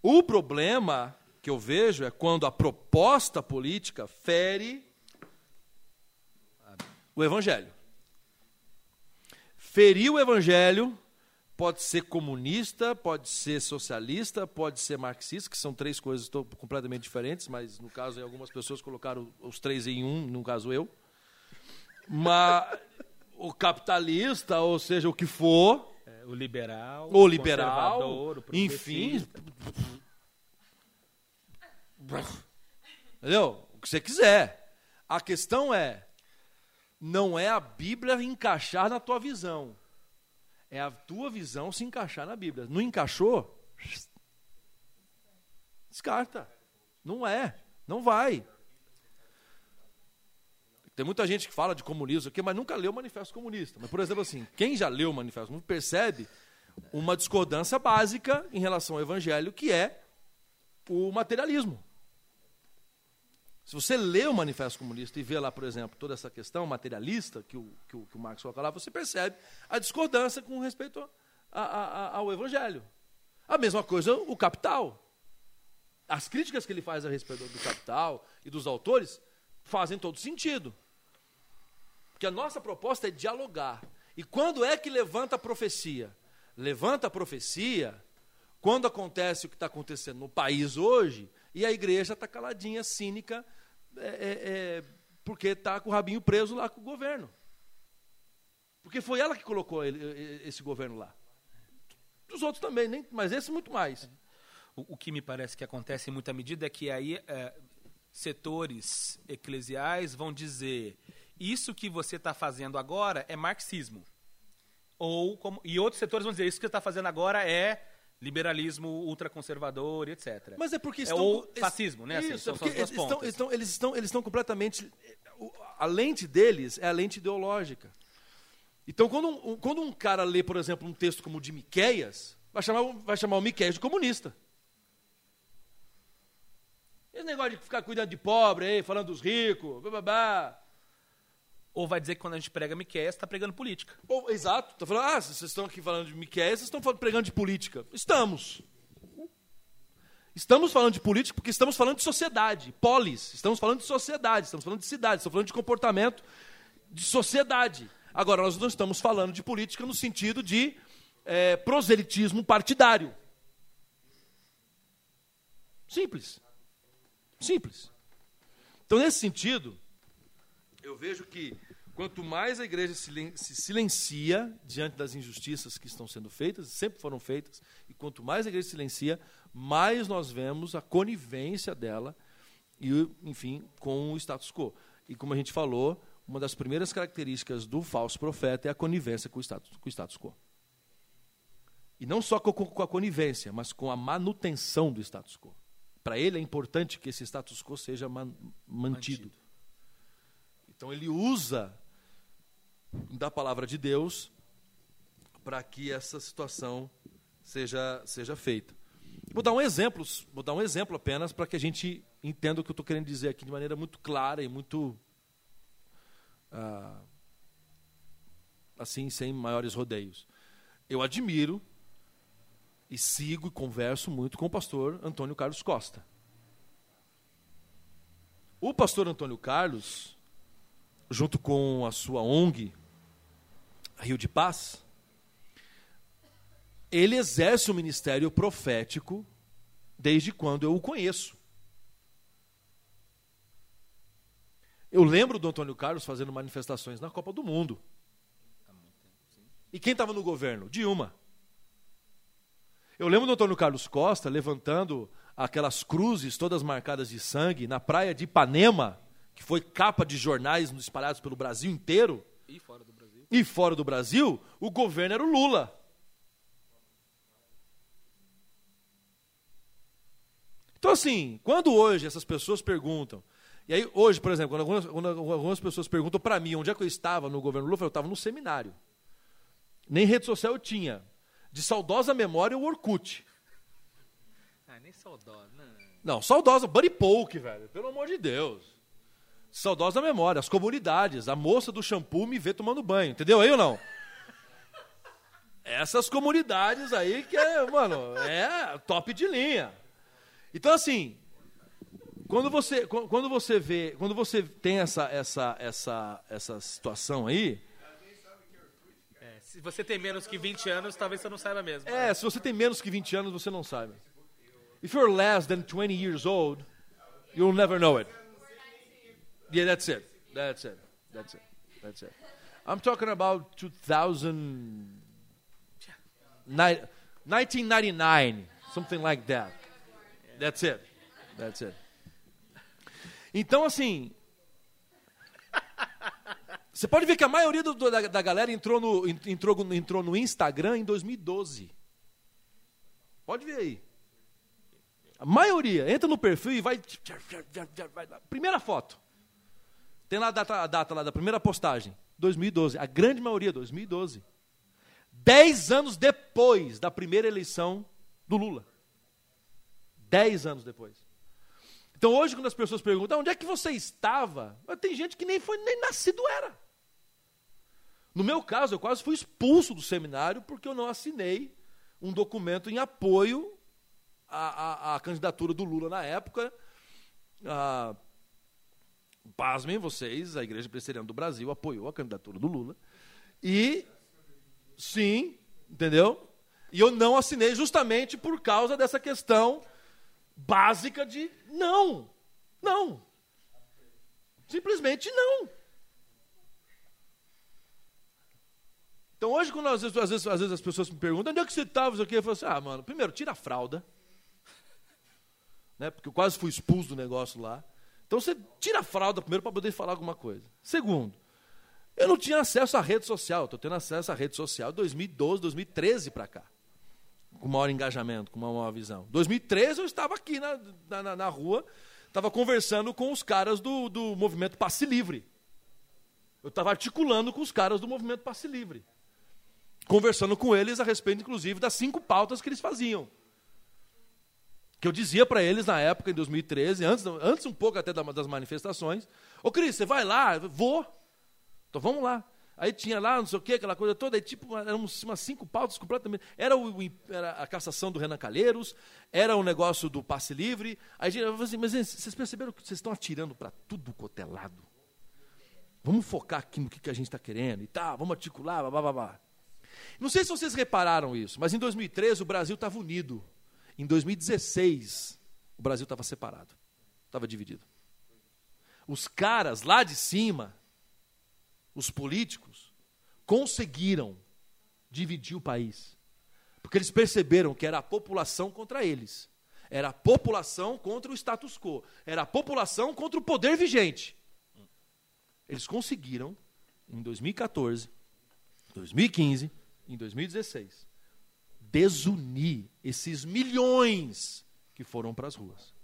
O problema que eu vejo é quando a proposta política fere o evangelho. Ferir o evangelho pode ser comunista, pode ser socialista, pode ser marxista, que são três coisas completamente diferentes, mas no caso algumas pessoas colocaram os três em um, no caso eu. Mas o capitalista, ou seja, o que for, é, o liberal, o liberal, o enfim, entendeu? O que você quiser. A questão é não é a Bíblia encaixar na tua visão. É a tua visão se encaixar na Bíblia. Não encaixou? Descarta. Não é. Não vai. Tem muita gente que fala de comunismo aqui, mas nunca leu o Manifesto Comunista. Mas, por exemplo, assim, quem já leu o Manifesto Comunista percebe uma discordância básica em relação ao Evangelho, que é o materialismo. Você lê o Manifesto Comunista e vê lá, por exemplo, toda essa questão materialista que o, que o, que o Marx coloca lá, você percebe a discordância com respeito a, a, a, ao Evangelho. A mesma coisa o capital. As críticas que ele faz a respeito do capital e dos autores fazem todo sentido. Porque a nossa proposta é dialogar. E quando é que levanta a profecia? Levanta a profecia quando acontece o que está acontecendo no país hoje e a igreja está caladinha, cínica, é, é, é, porque está com o rabinho preso lá com o governo. Porque foi ela que colocou ele, esse governo lá. Os outros também, nem, mas esse muito mais. O, o, que me parece que acontece em muita medida é que aí é, setores eclesiais vão dizer isso que você está fazendo agora é marxismo. Ou como, e outros setores vão dizer isso que você está fazendo agora é liberalismo ultraconservador, etc. Mas é porque estão... É, ou fascismo, né? Assim, isso, assim, eles, estão, eles, estão, eles, estão, eles estão completamente... A lente deles é a lente ideológica. Então, quando um, quando um cara lê, por exemplo, um texto como o de Miqueias, vai chamar, vai chamar o Miqueias de comunista. Esse negócio de ficar cuidando de pobre aí, falando dos ricos, blá, Ou vai dizer que quando a gente prega Miqueias, está pregando política. Exato. Está falando, ah, vocês estão aqui falando de Miqueias, vocês estão pregando de política. Estamos. Estamos falando de política porque estamos falando de sociedade, polis. Estamos falando de sociedade, estamos falando de cidade, estamos falando de comportamento de sociedade. Agora, nós não estamos falando de política no sentido de é, proselitismo partidário. Simples. Simples. Então, nesse sentido, eu vejo que quanto mais a igreja se silencia diante das injustiças que estão sendo feitas, sempre foram feitas, e quanto mais a igreja silencia, mais nós vemos a conivência dela e, enfim, com o status quo. E como a gente falou, uma das primeiras características do falso profeta é a conivência com o status, com o status quo. E não só com, com a conivência, mas com a manutenção do status quo. Para ele é importante que esse status quo seja man, mantido. mantido. Então ele usa da palavra de Deus para que essa situação seja, seja feita. Vou dar um exemplo, vou dar um exemplo apenas para que a gente entenda o que eu estou querendo dizer aqui de maneira muito clara e muito ah, assim, sem maiores rodeios. Eu admiro e sigo e converso muito com o pastor Antônio Carlos Costa. O pastor Antônio Carlos, junto com a sua ONG, Rio de Paz, ele exerce o ministério profético desde quando eu o conheço. Eu lembro do Antônio Carlos fazendo manifestações na Copa do Mundo. E quem estava no governo? Dilma. Eu lembro do Antônio Carlos Costa levantando aquelas cruzes todas marcadas de sangue na praia de Ipanema, que foi capa de jornais espalhados pelo Brasil inteiro. E fora do. E fora do Brasil, o governo era o Lula. Então, assim, quando hoje essas pessoas perguntam e aí, hoje, por exemplo, quando algumas, quando algumas pessoas perguntam para mim onde é que eu estava no governo Lula, eu estava no seminário. Nem rede social eu tinha. De saudosa memória, o Orkut. Ah, nem saudosa. Não, não saudosa, Buddy Poke, velho. Pelo amor de Deus. Saudosa memória, as comunidades. A moça do shampoo me vê tomando banho. Entendeu aí ou não? Essas comunidades aí que é, mano, é top de linha. Então, assim, quando você, quando você vê, quando você tem essa, essa, essa, essa situação aí. É, se você tem menos que 20 anos, talvez você não saiba mesmo. É, se você tem menos que 20 anos, você não sabe. If you're less than 20 years old, you'll never know it. Yeah, that's it. That's it. That's it. That's it. I'm talking about 2000, 1999, something like that. That's it. That's it. Então, assim. Você pode ver que a maioria do, da, da, galera entrou no, entrou, entrou no Instagram em 2012. Pode ver aí. A maioria. Entra no perfil e vai. Primeira foto. Tem lá a data, a data lá da primeira postagem. 2012. A grande maioria, 2012. Dez anos depois da primeira eleição do Lula. Dez anos depois. Então hoje, quando as pessoas perguntam onde é que você estava, tem gente que nem foi nem nascido era. No meu caso, eu quase fui expulso do seminário porque eu não assinei um documento em apoio à, à, à candidatura do Lula na época. Ah, pasmem vocês, a Igreja Presbiteriana do Brasil apoiou a candidatura do Lula. E, sim, entendeu? E eu não assinei justamente por causa dessa questão básica de não, não. Simplesmente não. Então hoje, quando às vezes, às vezes, às vezes as pessoas me perguntam, onde é que você estava? Eu falo assim, ah, mano, primeiro, tira a fralda. Né, porque eu quase fui expulso do negócio lá. Então você tira a fralda primeiro para poder falar alguma coisa. Segundo, eu não tinha acesso à rede social. Estou tendo acesso à rede social de 2012, 2013 para cá. Com maior engajamento, com uma maior visão. 2013 eu estava aqui na, na, na rua, estava conversando com os caras do, do movimento Passe Livre. Eu estava articulando com os caras do movimento Passe Livre. Conversando com eles a respeito, inclusive, das cinco pautas que eles faziam. Que eu dizia para eles na época, em 2013, antes, antes um pouco até das manifestações: Ô Cris, você vai lá? Vou. Então vamos lá. Aí tinha lá, não sei o que, aquela coisa toda, aí tipo, eram umas cinco pautas completamente. Era, o, era a cassação do Renan Calheiros, era o negócio do passe livre. Aí a gente falou assim, mas vocês perceberam que vocês estão atirando para tudo cotelado? Vamos focar aqui no que, que a gente está querendo e tal, vamos articular, blá. Não sei se vocês repararam isso, mas em 2013 o Brasil estava unido. Em 2016, o Brasil estava separado, estava dividido. Os caras lá de cima, os políticos, conseguiram dividir o país. Porque eles perceberam que era a população contra eles. Era a população contra o status quo. Era a população contra o poder vigente. Eles conseguiram, em 2014, 2015, em 2016, desunir esses milhões que foram para as ruas.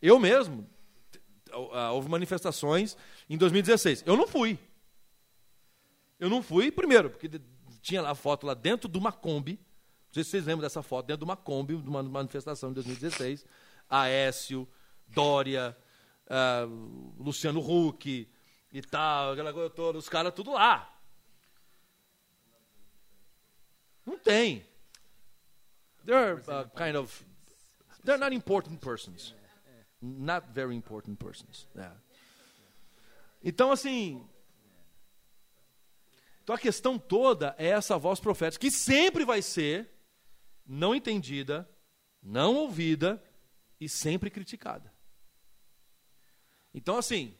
Eu mesmo, houve manifestações em 2016. Eu não fui. Eu não fui, primeiro, porque tinha lá a foto lá dentro de uma Kombi. Não sei se vocês lembram dessa foto, dentro de uma Kombi, de uma manifestação em 2016. Aécio, Dória, uh, Luciano Huck e tal, aquela coisa toda, os caras tudo lá. Não tem. They're uh, kind of, they're not important persons. Not very important persons. Yeah. Então, assim, então a questão toda é essa voz profética, que sempre vai ser não entendida, não ouvida e sempre criticada. Então, assim,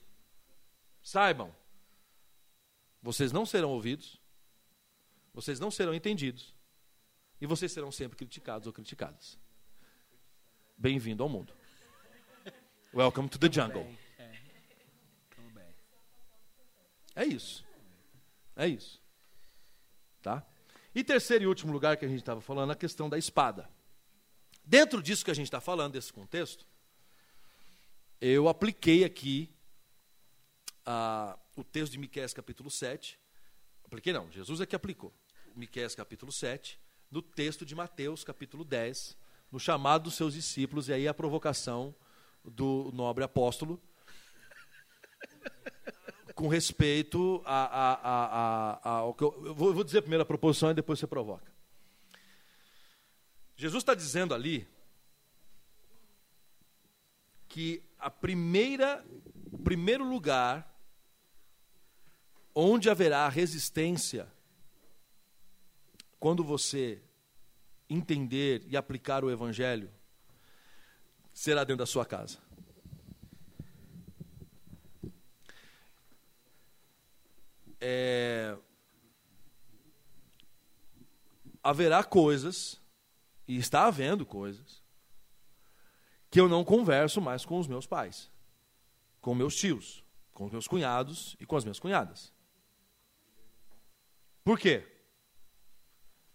saibam, vocês não serão ouvidos, vocês não serão entendidos, e vocês serão sempre criticados ou criticadas. Bem-vindo ao mundo. Welcome to the jungle. É isso. É isso. Tá? E terceiro e último lugar que a gente estava falando, a questão da espada. Dentro disso que a gente está falando, desse contexto, eu apliquei aqui ah, o texto de Miqueias capítulo 7. Apliquei não, Jesus é que aplicou. Miqueias capítulo 7, no texto de Mateus capítulo 10, no chamado dos seus discípulos, e aí a provocação do nobre apóstolo com respeito a, a, a, ao que eu, vou, eu vou dizer primeiro a proposição e depois você provoca. Jesus está dizendo ali que a primeira, primeiro lugar onde haverá resistência quando você entender e aplicar o evangelho será dentro da sua casa. é, haverá coisas, e está havendo coisas, que eu não converso mais com os meus pais, com meus tios, com meus cunhados e com as minhas cunhadas. Por quê?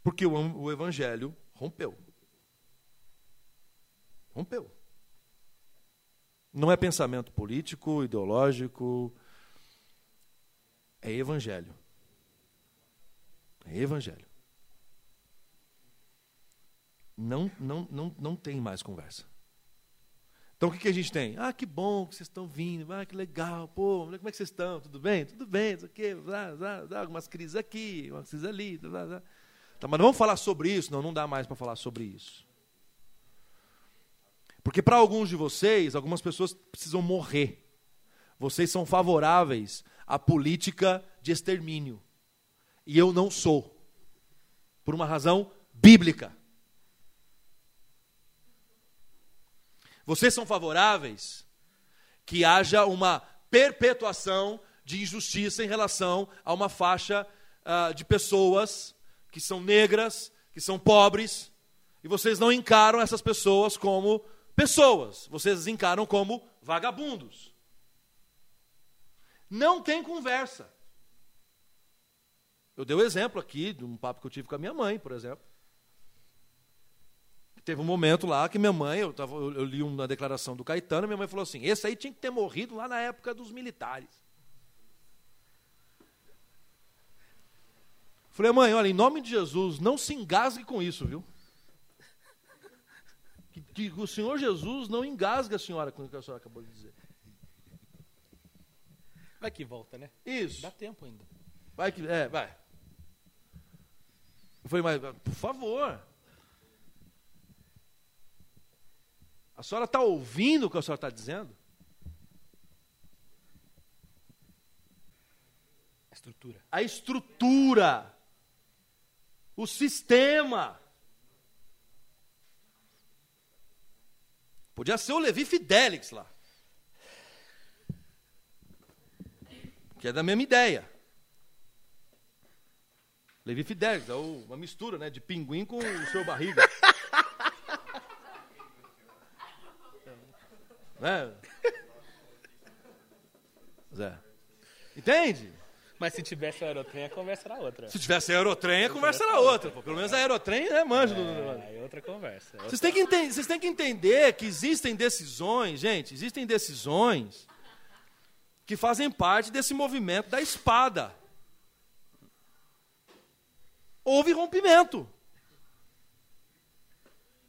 Porque o, o evangelho rompeu. Rompeu. Não é pensamento político, ideológico, é evangelho. É evangelho. Não, não, não, não tem mais conversa. Então o que, que a gente tem? Ah, que bom que vocês estão vindo, ah, que legal, pô, como é que vocês estão? Tudo bem? Tudo bem, isso aqui, blá, blá, blá, algumas crises aqui, umas crises ali, blá, blá. Tá, mas não vamos falar sobre isso? Não, não dá mais para falar sobre isso. Porque para alguns de vocês, algumas pessoas precisam morrer. Vocês são favoráveis à política de extermínio. E eu não sou. Por uma razão bíblica. Vocês são favoráveis que haja uma perpetuação de injustiça em relação a uma faixa uh, de pessoas que são negras, que são pobres, e vocês não encaram essas pessoas como pessoas, vocês as encaram como vagabundos. Não tem conversa. Eu dei o um exemplo aqui de um papo que eu tive com a minha mãe, por exemplo. Teve um momento lá que minha mãe, eu, tava, eu, li uma declaração do Caetano, minha mãe falou assim: esse aí tinha que ter morrido lá na época dos militares. Falei, mãe, olha, em nome de Jesus, não se engasgue com isso, viu? Que, que o Senhor Jesus não engasgue a senhora com o que a senhora acabou de dizer. Vai que volta, né? Isso. Dá tempo ainda. Vai que. É, vai. Eu falei, mas, por favor. A senhora está ouvindo o que a senhora está dizendo? A estrutura. A estrutura. O sistema. Podia ser o Levi Fidelix lá. Que é da mesma ideia. Levi Fidelix, é uma mistura né, de pinguim com o seu barriga. Né? Zé. Entende? Mas se tivesse a aerotrem, a conversa era outra. Se tivesse a aerotrem, a conversa era outra. Pô. Pelo menos a aerotrem é manjo. É, aí outra conversa. É Vocês, têm que entender, vocês têm que entender que existem decisões, gente, existem decisões que fazem parte desse movimento da espada. Houve rompimento.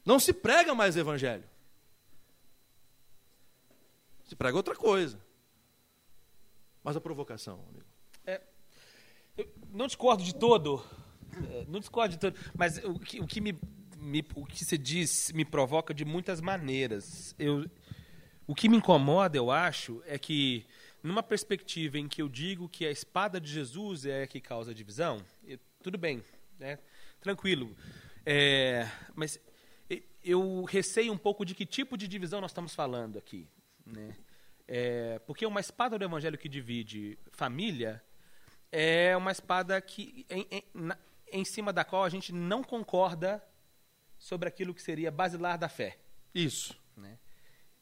Não se prega mais evangelho. Se prega outra coisa. Mas a provocação, amigo. É, não discordo de todo. É, não discordo de todo. Mas o que, o que me, me, o que você diz me provoca de muitas maneiras. Eu, o que me incomoda, eu acho, é que numa perspectiva em que eu digo que a espada de Jesus é a que causa divisão, eu, tudo bem, né? tranquilo. É, mas eu receio um pouco de que tipo de divisão nós estamos falando aqui. Né? É, porque uma espada do evangelho que divide família é uma espada que em, em, na, em cima da qual a gente não concorda sobre aquilo que seria basilar da fé. Isso. Né?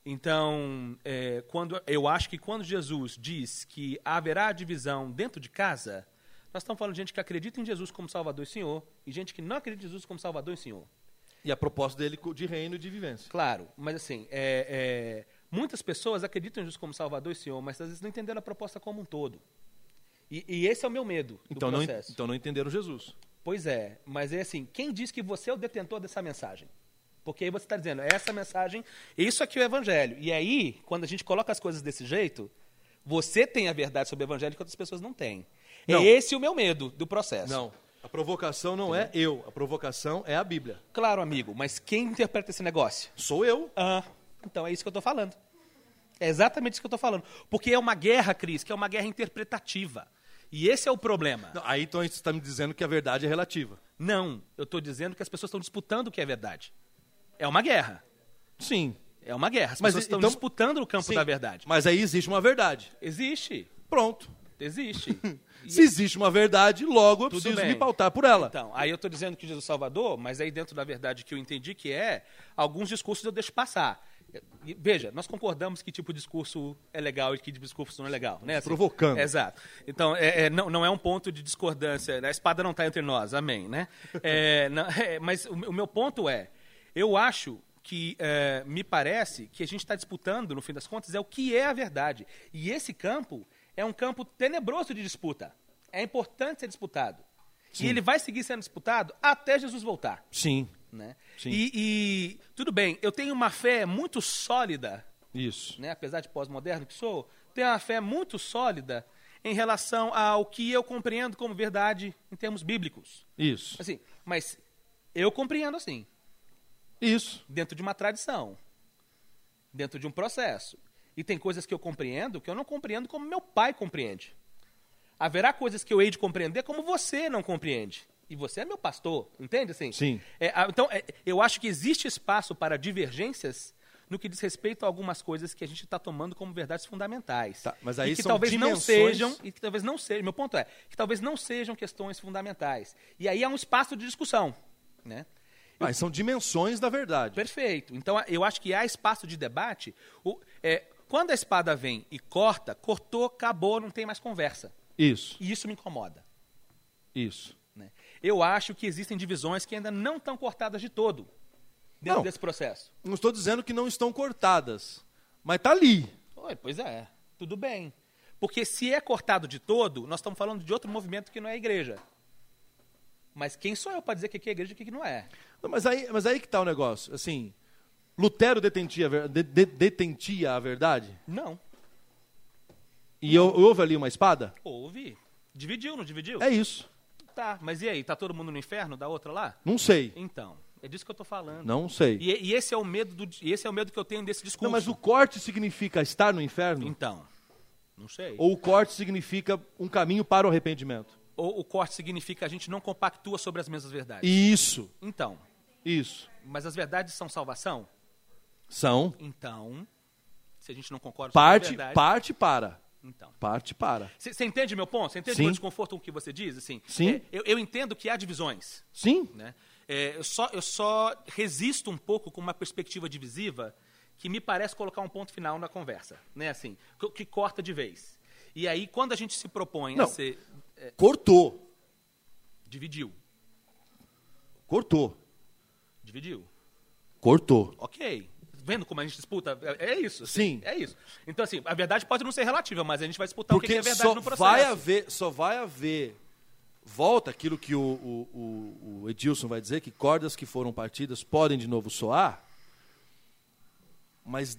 Então, é, quando eu acho que quando Jesus diz que haverá divisão dentro de casa, nós estamos falando de gente que acredita em Jesus como Salvador e Senhor e gente que não acredita em Jesus como Salvador e Senhor. E a proposta dele de reino e de vivência. Claro, mas assim, é, é, muitas pessoas acreditam em Jesus como Salvador e Senhor, mas às vezes não entenderam a proposta como um todo. E, e esse é o meu medo então do processo. Não, então não entenderam Jesus. Pois é, mas é assim, quem diz que você é o detentor dessa mensagem? Porque aí você está dizendo, essa mensagem, isso aqui é o Evangelho. E aí, quando a gente coloca as coisas desse jeito, você tem a verdade sobre o Evangelho que outras pessoas não têm. Não. É esse o meu medo do processo. Não. A provocação não é eu, a provocação é a Bíblia. Claro, amigo, mas quem interpreta esse negócio? Sou eu. Ah, então é isso que eu estou falando. É exatamente isso que eu estou falando. Porque é uma guerra, Cris, que é uma guerra interpretativa. E esse é o problema. Não, aí então você está me dizendo que a verdade é relativa. Não, eu estou dizendo que as pessoas estão disputando o que é verdade. É uma guerra. Sim. É uma guerra. As mas, pessoas estão então, disputando o campo sim, da verdade. Mas aí existe uma verdade. Existe. Pronto. Existe. Se existe uma verdade, logo eu preciso bem. me pautar por ela. Então, aí eu estou dizendo que Jesus é Salvador, mas aí dentro da verdade que eu entendi que é, alguns discursos eu deixo passar. Veja, nós concordamos que tipo de discurso é legal e que tipo de discurso não é legal. Né? Assim, Provocando. Exato. Então, é, é, não, não é um ponto de discordância. A espada não está entre nós, amém. Né? É, não, é, mas o, o, meu ponto é, eu acho que é, me parece que a gente está disputando, no fim das contas, é o que é a verdade. E esse campo é um campo tenebroso de disputa. É importante ser disputado. Sim. E ele vai seguir sendo disputado até Jesus voltar. Sim. Né? E, e, tudo bem, eu tenho uma fé muito sólida Isso. né, apesar de pós-moderno que sou, tenho uma fé muito sólida em relação ao que eu compreendo como verdade em termos bíblicos. Isso. Assim, mas eu compreendo assim, Isso. dentro de uma tradição, dentro de um processo. E tem coisas que eu compreendo que eu não compreendo como meu pai compreende. Haverá coisas que eu hei de compreender como você não compreende. E você é meu pastor, entende assim? Sim. É, então, é, eu acho que existe espaço para divergências no que diz respeito a algumas coisas que a gente está tomando como verdades fundamentais. Tá, mas aí e que são talvez não dimensões- sejam, e que talvez não sejam, meu ponto é, que talvez não sejam questões fundamentais. E aí há um espaço de discussão, né? Mas são dimensões da verdade. Perfeito. Então, eu acho que há espaço de debate. O- é, quando a espada vem e corta, cortou, acabou, não tem mais conversa. Isso. E isso me incomoda. Isso. Eu acho que existem divisões que ainda não estão cortadas de todo dentro Não. desse processo. Não estou dizendo que não estão cortadas, mas tá ali. Oi, pois é, tudo bem. Porque se é cortado de todo, nós estamos falando de outro movimento que não é a igreja. Mas quem sou eu para dizer que é igreja e o que não é? Não, mas aí, mas aí que tá o negócio. Assim, Lutero detentia, de- de- detentia a verdade Não. e houve ali uma espada? Houve. Dividiu, não dividiu? É isso. Tá, mas e aí? Tá todo mundo no inferno da outra lá? Não sei. Então, é disso que eu tô falando. Não sei. E, e esse é o medo do, esse é o medo que eu tenho desse discurso. Não, mas o corte significa estar no inferno? Então, não sei. Ou o corte significa um caminho para o arrependimento? Ou o corte significa a gente não compactua sobre as mesmas verdades. Isso. Então, Isso. mas as verdades são salvação? São Então, se a gente não concorda sobre a parte, verdade, parte para. Então. Parte para. Você entende meu ponto? Você entende Sim. o meu desconforto com o que você diz? Assim, Sim. É, eu, eu entendo que há divisões. Sim. Né? É, eu, só, eu só resisto um pouco com uma perspectiva divisiva que me parece colocar um ponto final na conversa. Né? Assim, que, que corta de vez. E aí, quando a gente se propõe a Não. ser. é, Cortou. dividiu. Cortou. Dividiu. Cortou. Ok. Vendo como a gente disputa? É, é isso. Sim. É isso. Então, assim, a verdade pode não ser relativa, mas a gente vai disputar o que Porque é verdade só no processo. vai haver, só vai haver volta aquilo que o, o, o, o Edilson vai dizer que cordas que foram partidas podem de novo soar, mas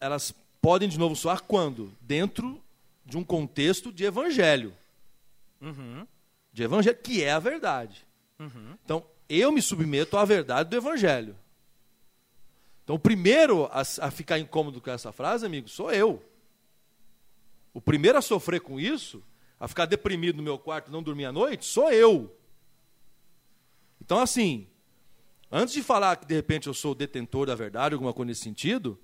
elas podem de novo soar quando? Dentro de um contexto de evangelho, Uhum, de evangelho que é a verdade. uhum. Então eu me submeto à verdade do evangelho. Então o primeiro a, a ficar incômodo com essa frase, amigo, sou eu. O primeiro a sofrer com isso, a ficar deprimido no meu quarto e não dormir à noite, sou eu. Então, assim, antes de falar que de repente eu sou o detentor da verdade, alguma coisa nesse sentido,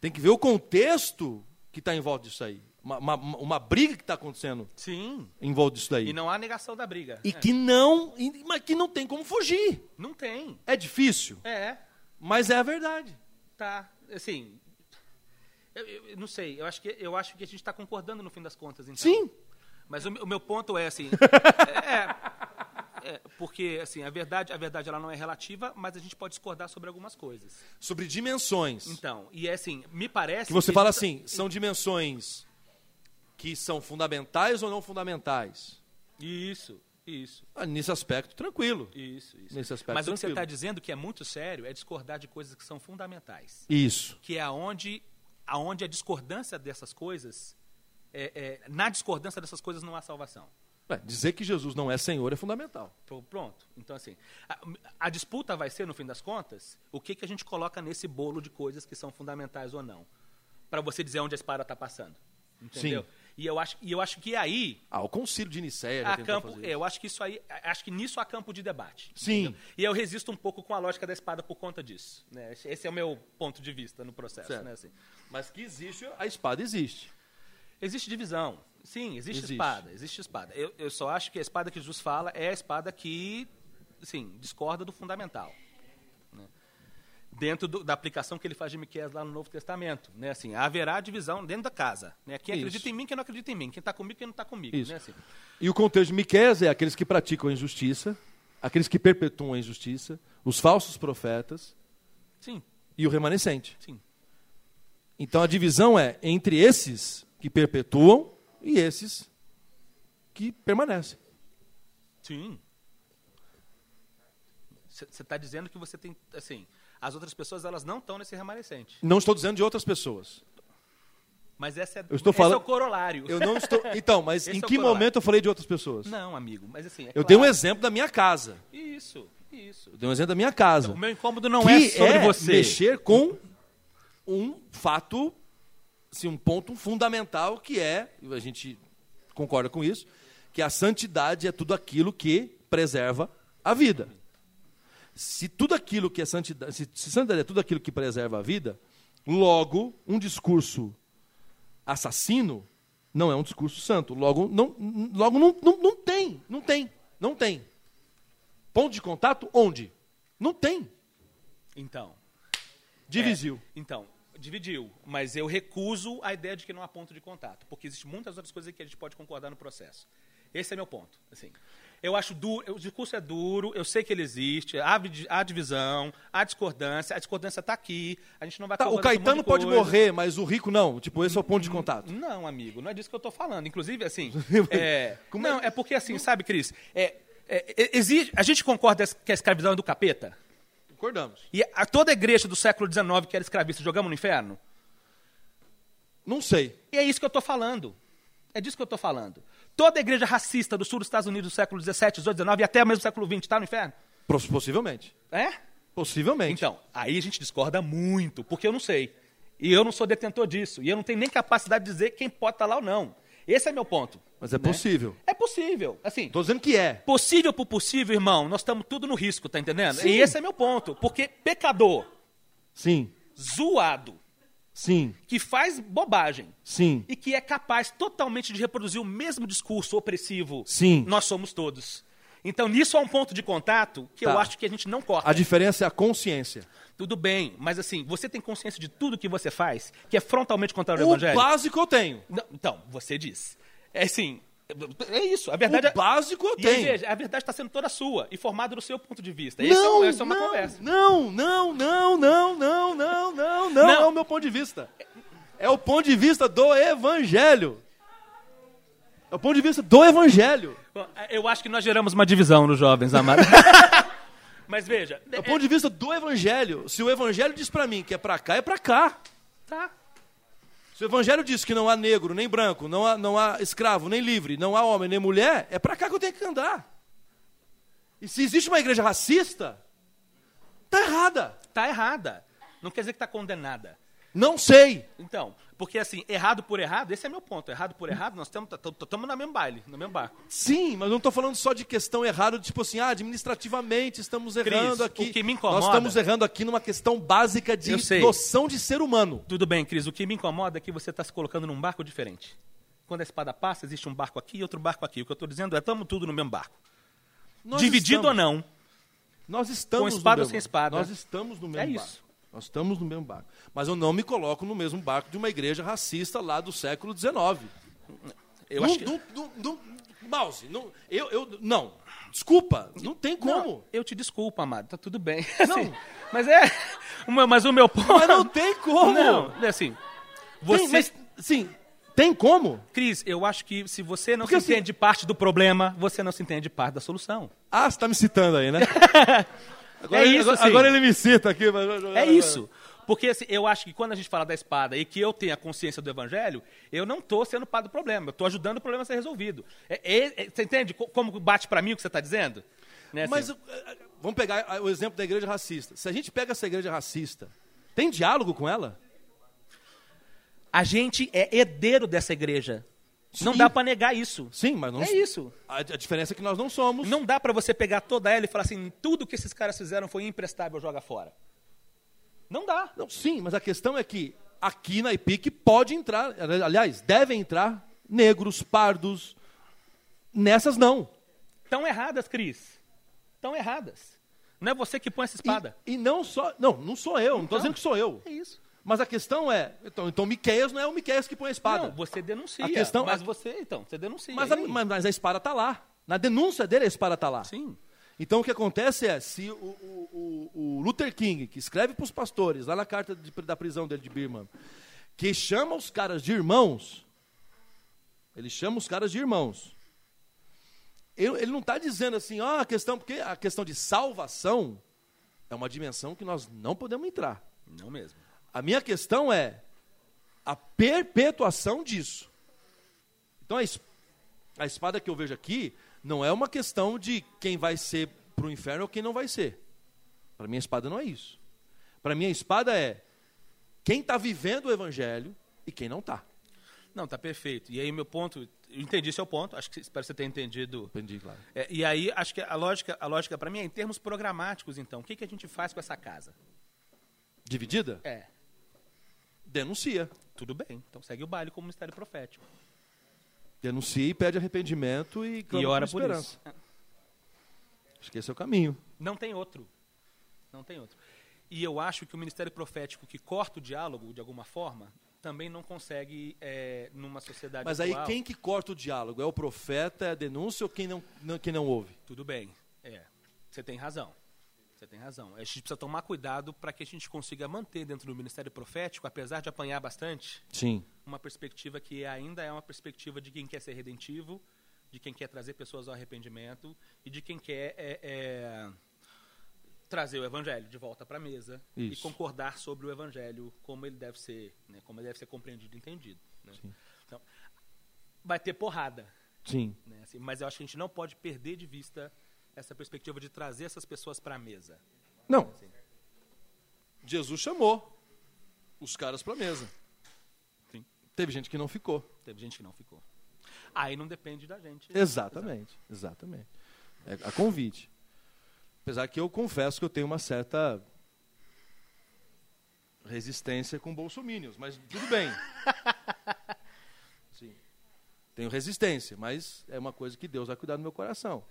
tem que ver o contexto que está em volta disso aí. Uma, uma, uma briga que está acontecendo Sim. em volta disso daí. E não há negação da briga. E É. que não, mas que não tem como fugir. Não tem. É difícil, É. mas é a verdade. Tá. Assim. Eu, eu- eu não sei. Eu acho que, eu acho que a gente está concordando no fim das contas, então. Sim. Mas o, meu- o meu ponto é assim. é, é, porque assim a verdade, a verdade ela não é relativa, mas a gente pode discordar sobre algumas coisas. Sobre dimensões. Então, e é assim, me parece que você fala isso- assim, são dimensões que são fundamentais ou não fundamentais? Isso, isso, Ah, nesse aspecto, tranquilo. isso, isso. Nesse aspecto, Mas o que você tranquilo. está dizendo que é muito sério é discordar de coisas que são fundamentais, Isso. que é aonde, aonde a discordância dessas coisas, é, é, na discordância dessas coisas não há salvação. Ué, dizer que Jesus não é Senhor é fundamental. Pronto. Então, assim, a, a disputa vai ser, no fim das contas, o que, que a gente coloca nesse bolo de coisas que são fundamentais ou não. Para você dizer onde a espada está passando. Entendeu? Sim. E eu, acho, e eu acho que aí. Ah, o concílio de Nicéia já campo, fazer isso. eu acho que isso aí, acho que nisso há campo de debate. Sim. entendeu? E eu resisto um pouco com a lógica da espada por conta disso. Né? Esse é o meu ponto de vista no processo. Né? Assim, Mas que existe, a espada existe. existe divisão. Sim, existe, Existe. espada. Existe espada. Eu, eu só acho que a espada que Jesus fala é a espada que, sim, discorda do fundamental. Dentro do- da aplicação que ele faz de Miqueias lá no Novo Testamento. Né? Assim, haverá divisão dentro da casa. Né? Quem Isso. acredita em mim, quem não acredita em mim. Quem está comigo, quem não está comigo. Isso. Né? Assim, E o contexto de Miqueias é aqueles que praticam a injustiça, aqueles que perpetuam a injustiça, os falsos profetas sim, e o remanescente. sim. Então a divisão é entre esses que perpetuam e esses que permanecem. Sim. Você está dizendo que você tem, assim, As outras pessoas, elas não estão nesse remanescente. Não estou dizendo de outras pessoas. Mas essa é, Eu estou esse falando- é o corolário. Eu não estou. Então, mas em é que corolário. momento eu falei de outras pessoas? Não, amigo, mas assim. é Eu claro. dei um exemplo da minha casa. Isso, isso. Eu dei um exemplo da minha casa. O meu incômodo não que é sobre você. mexer com um fato, assim, um ponto fundamental que é, a gente concorda com isso, que a santidade é tudo aquilo que preserva a vida. Se tudo aquilo que é santidade, se, se santidade é tudo aquilo que preserva a vida, logo um discurso assassino não é um discurso santo. Logo não, logo não, não, não tem, não tem, não tem. Ponto de contato onde? Não tem. Então. Dividiu. Então, dividiu. Mas eu recuso a ideia de que não há ponto de contato. Porque existem muitas outras coisas que a gente pode concordar no processo. Esse é meu ponto. Assim, eu acho duro, o discurso é duro, eu sei que ele existe, há, há divisão, há discordância, a discordância está aqui, a gente não vai Tá, o Caetano pode coisa. morrer, mas o rico não. Tipo, esse é o ponto de contato. Não, amigo, não é disso que eu estou falando. Inclusive, assim. é, não, é porque, assim, sabe, Cris? É, é, é, exige- a gente concorda que a escravidão é do capeta? Concordamos. E a, toda a igreja do século XIX que era escravista, jogamos no inferno? Não sei. E é isso que eu estou falando. É disso que eu estou falando. Toda a igreja racista do sul dos Estados Unidos do século XVII, XVIII, XIX e até mesmo século XX está no inferno? Pos- Possivelmente. É? Possivelmente. Então, aí a gente discorda muito, porque eu não sei. E eu não sou detentor disso. E eu não tenho nem capacidade de dizer quem pode estar lá ou não. Esse é meu ponto. Mas é né? possível. É possível. Assim, Tô dizendo que é. possível por possível, irmão, nós estamos tudo no risco, tá entendendo? Sim. E esse é meu ponto. Porque pecador, Sim. zoado, Sim. que faz bobagem Sim. e que é capaz totalmente de reproduzir o mesmo discurso opressivo, Sim. nós somos todos. Então, nisso há um ponto de contato que eu Tá. acho que a gente não corta. A diferença é a consciência. Tudo bem, mas assim, você tem consciência de tudo que você faz, que é frontalmente contrário ao O evangelho? básico eu tenho. Não, então, você diz. É assim, é isso. A verdade O básico eu tenho. veja, a verdade está sendo toda sua e formada do seu ponto de vista. É um- essa é uma não, conversa. Não, não, não, não, não, não, não, não, Não. é o meu ponto de vista. É o ponto de vista do evangelho. É o ponto de vista do evangelho. Bom, Eu acho que nós geramos uma divisão nos jovens, amado. Mas veja, É o ponto de vista do evangelho. Se o evangelho diz pra mim que é pra cá, é pra cá. tá. Se o evangelho diz que não há negro, nem branco, não há, não há escravo, nem livre, não há homem, nem mulher, é pra cá que eu tenho que andar. E se existe uma igreja racista, tá errada. Tá errada. Não quer dizer que está condenada. Não sei. Então, porque assim, errado por errado, esse é meu ponto. Errado por errado, nós estamos no mesmo baile, no mesmo barco. Sim, mas não estou falando só de questão errada, tipo assim, ah, administrativamente estamos errando Cris, aqui. o que me incomoda- Nós estamos errando aqui numa questão básica de noção de ser humano. Tudo bem, Cris, o que me incomoda é que você está se colocando num barco diferente. Quando a espada passa, existe um barco aqui e outro barco aqui. O que eu estou dizendo é, estamos tudo no mesmo barco. Nós Dividido estamos, ou não, Nós estamos Com espada ou sem espada. Nós estamos no mesmo É barco. isso. Nós estamos no mesmo barco. Mas eu não me coloco no mesmo barco de uma igreja racista lá do século XIX. eu não, acho que... não, não, não, Mouse, não, eu, eu, não. Desculpa, não tem como. Não, eu te desculpo, amado, tá tudo bem. Não. Assim, mas é... Mas o meu ponto... Mas não tem como. Não, é assim... Você... Tem, mas, sim, tem como? Cris, eu acho que se você não Porque se assim- entende parte do problema, você não se entende parte da solução. Ah, você tá me citando aí, né? Agora, É ele- isso, agora, assim. agora ele me cita aqui. mas- É isso. Porque assim, eu acho que quando a gente fala da espada e que eu tenho a consciência do evangelho, eu não estou sendo parte do problema, eu estou ajudando o problema a ser resolvido. É- é- é- você entende co- como bate para mim o que você está dizendo? Né, assim? Mas eh, eh, vamos pegar ah, o exemplo da igreja racista. Se a gente pega essa igreja racista, tem diálogo com ela? a gente é herdeiro dessa igreja. Não dá para negar isso. Sim, mas não. É isso. A, a diferença é que nós não somos. Não dá para você pegar toda ela e falar assim, tudo que esses caras fizeram foi imprestável, joga fora. Não dá. Não, sim, mas a questão é que aqui na IPIC pode entrar, aliás, devem entrar negros, pardos. Nessas não. Estão erradas, Cris. Estão erradas. Não é você que põe essa espada. E, e não só. Não, não sou eu, não estou Então. dizendo que sou eu. É isso. Mas a questão é. Então, então Miqueias não é o Miqueias que põe a espada. Não, você denuncia. A questão- mas a- você, então, você denuncia. mas, a, mas, mas a espada está lá. Na denúncia dele, a espada está lá. Sim. Então o que acontece é, se o, o- o- o Luther King, que escreve para os pastores, lá na carta de- da prisão dele de Birman, que chama os caras de irmãos, ele chama os caras de irmãos. Ele, ele não está dizendo assim, ó, a questão, porque a questão de salvação É uma dimensão que nós não podemos entrar. Não mesmo. A minha questão é a perpetuação disso. Então a, es- a espada que eu vejo aqui não é uma questão de quem vai ser para o inferno ou quem não vai ser. Para mim a espada não é isso. Para mim a espada é quem está vivendo o evangelho e quem não está. Não, tá perfeito. E aí, meu ponto, eu entendi seu ponto, acho que espero que você tenha entendido. Entendi, claro. É, e aí, acho que a lógica, a lógica para mim é em termos programáticos, então. O que, que a gente faz com essa casa? Dividida? É, Denuncia. tudo bem. Então segue o baile como mistério profético. Denuncia e pede arrependimento e clama e ora por isso. Acho que esse é o caminho. Não tem outro. Não tem outro. E eu acho que o ministério profético que corta o diálogo, de alguma forma, também não consegue, é, numa sociedade Mas aí atual- quem que corta o diálogo? É o profeta, é a denúncia ou quem não, não- quem não ouve? Tudo bem. É, você tem razão. Você tem razão. A gente precisa tomar cuidado para que a gente consiga manter dentro do ministério profético, apesar de apanhar bastante, Sim. uma perspectiva que ainda é uma perspectiva de quem quer ser redentivo, de quem quer trazer pessoas ao arrependimento e de quem quer é, é, trazer o evangelho de volta para a mesa e Isso. concordar sobre o evangelho como ele deve ser, né, como ele deve ser compreendido e entendido. né? Então, vai ter porrada, Sim. né, assim, mas eu acho que a gente não pode perder de vista essa perspectiva de trazer essas pessoas para a mesa. Não. Jesus chamou os caras para a mesa. Sim. Teve gente que não ficou. Teve gente que não ficou. Aí não depende da gente. Exatamente. Exatamente. É a convite. Apesar que eu confesso que eu tenho uma certa resistência com bolsominions, mas tudo bem. Sim. Tenho resistência, mas é uma coisa que Deus vai cuidar do meu coração.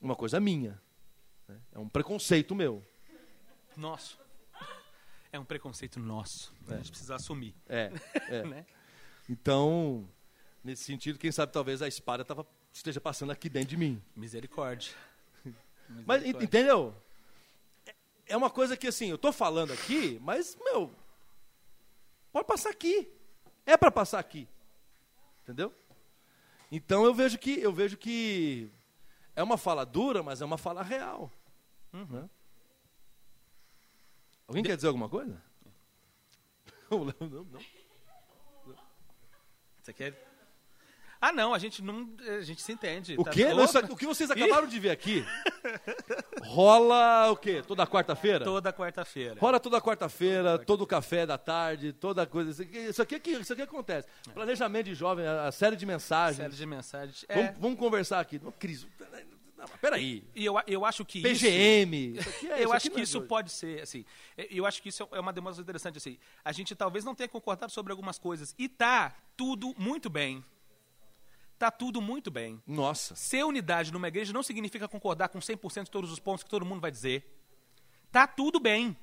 Uma coisa minha. né? É um preconceito meu. Nosso. É um preconceito nosso. A gente precisa assumir. É, é. Né? Então, nesse sentido, quem sabe talvez a espada tava, esteja passando aqui dentro de mim. Misericórdia. Mas Misericórdia. en- entendeu? É- É uma coisa que assim, eu tô falando aqui, mas meu, pode passar aqui. É para passar aqui. Entendeu? Então eu vejo que eu vejo que é uma fala dura, mas é uma fala real. Né? Alguém quer dizer alguma coisa? Não, não. não. Você quer? Ah, não, a gente não. A gente se entende. O tá- quê? Não, isso o que vocês acabaram de ver aqui rola o quê? Toda quarta-feira? Toda quarta-feira. Rola toda quarta-feira, todo café da tarde, toda coisa. Isso aqui, isso aqui, é que- isso aqui acontece. Planejamento de jovem, a, a série de mensagens. Série de mensagens. É. Vamos, vamos conversar aqui. Não, Cris, não, peraí. E eu, eu acho que isso. PGM. Isso aqui é, eu isso acho que não é isso doido. pode ser, assim, é- eu acho que isso é uma demonstração interessante, assim, a gente talvez não tenha concordado sobre algumas coisas, e tá tudo muito bem. Tá tudo muito bem. Nossa. Ser unidade numa igreja não significa concordar com 100% de todos os pontos que todo mundo vai dizer. Tá tudo bem.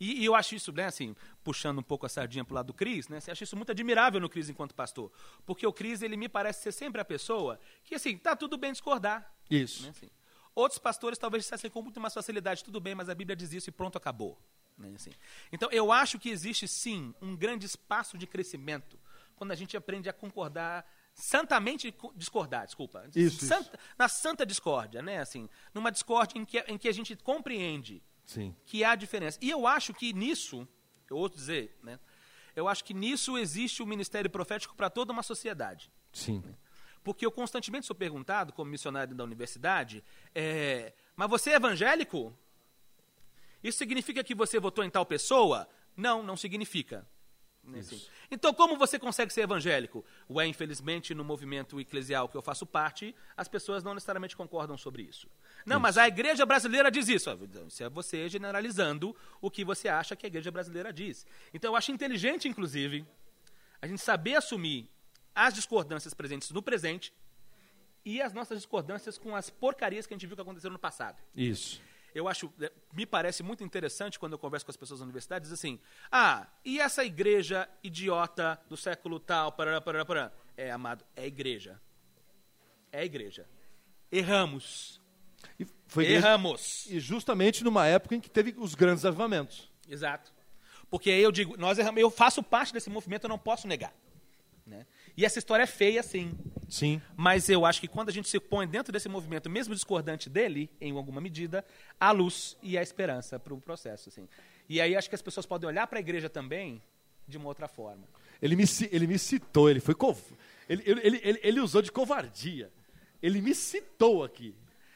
E, e eu acho isso, né, assim, puxando um pouco a sardinha pro lado do Cris, né, assim, acho isso muito admirável no Cris enquanto pastor. Porque o Cris, ele me parece ser sempre a pessoa que, assim, tá tudo bem discordar. Isso. Né, assim. Outros pastores talvez dissessem com muito mais facilidade, tudo bem, mas a Bíblia diz isso e pronto, acabou. Né, assim. Então, eu acho que existe, sim, um grande espaço de crescimento quando a gente aprende a concordar, santamente co- discordar, desculpa. Isso, Santa- Na santa discórdia, né, assim, numa discórdia em que, em que a gente compreende Sim. que há diferença. E eu acho que nisso, eu ouço dizer, né, eu acho que nisso existe o ministério profético para toda uma sociedade. Sim. Porque eu constantemente sou perguntado, como missionário da universidade, é, mas você é evangélico? Isso significa que você votou em tal pessoa? Não, não significa. Assim. Então, como você consegue ser evangélico? Ué, infelizmente, no movimento eclesial que eu faço parte, as pessoas não necessariamente concordam sobre isso. Não, mas a igreja brasileira diz isso. Isso é você generalizando o que você acha que a igreja brasileira diz. Então, eu acho inteligente, inclusive, a gente saber assumir as discordâncias presentes no presente e as nossas discordâncias com as porcarias que a gente viu que aconteceram no passado. Isso. Eu acho, eh, me parece muito interessante quando eu converso com as pessoas na universidade, diz assim, ah, e essa igreja idiota do século tal, parará, parará, parará. É, amado, é igreja. É igreja. Erramos. E foi igreja- Erramos. E justamente numa época em que teve os grandes avivamentos. Exato. Porque aí eu digo, nós erramos, eu faço parte desse movimento, eu não posso negar. Né? E essa história é feia, sim. Sim. Mas eu acho que quando a gente se põe dentro desse movimento, mesmo discordante dele, em alguma medida, há luz e a esperança para o processo. Assim. E aí acho que as pessoas podem olhar para a igreja também de uma outra forma. Ele me, ele me citou, ele foi. Cov... Ele, ele, ele, ele usou de covardia. Ele me citou aqui.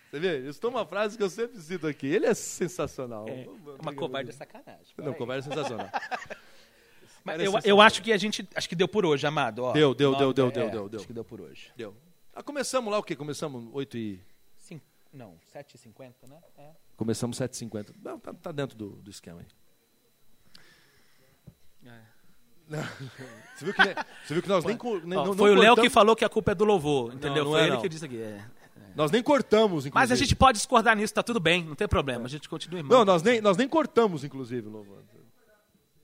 Você vê? Isso é uma frase que eu sempre cito aqui. Ele é sensacional. É, uma covarde é sacanagem. Não, covarde é sensacional. Mas eu, eu acho que a gente. Acho que deu por hoje, Amado. Ó, deu, deu, deu, deu, é, deu, deu, deu. Acho que deu por hoje. Deu. Ah, começamos lá o quê? Começamos 8 e. Sim, não, 7h50, né? É. Começamos 7h50. Não, tá, tá dentro do, do esquema aí. É. Você, viu que, você viu que nós nem, nem Ó, não, foi não o Léo que falou que a culpa é do louvor, entendeu? não foi é, ele não. que disse aqui. é. Nós nem cortamos, inclusive. Mas a gente pode discordar nisso, tá tudo bem, não tem problema. A gente continua irmão. Não, nós nem, nós nem cortamos, inclusive, o louvor.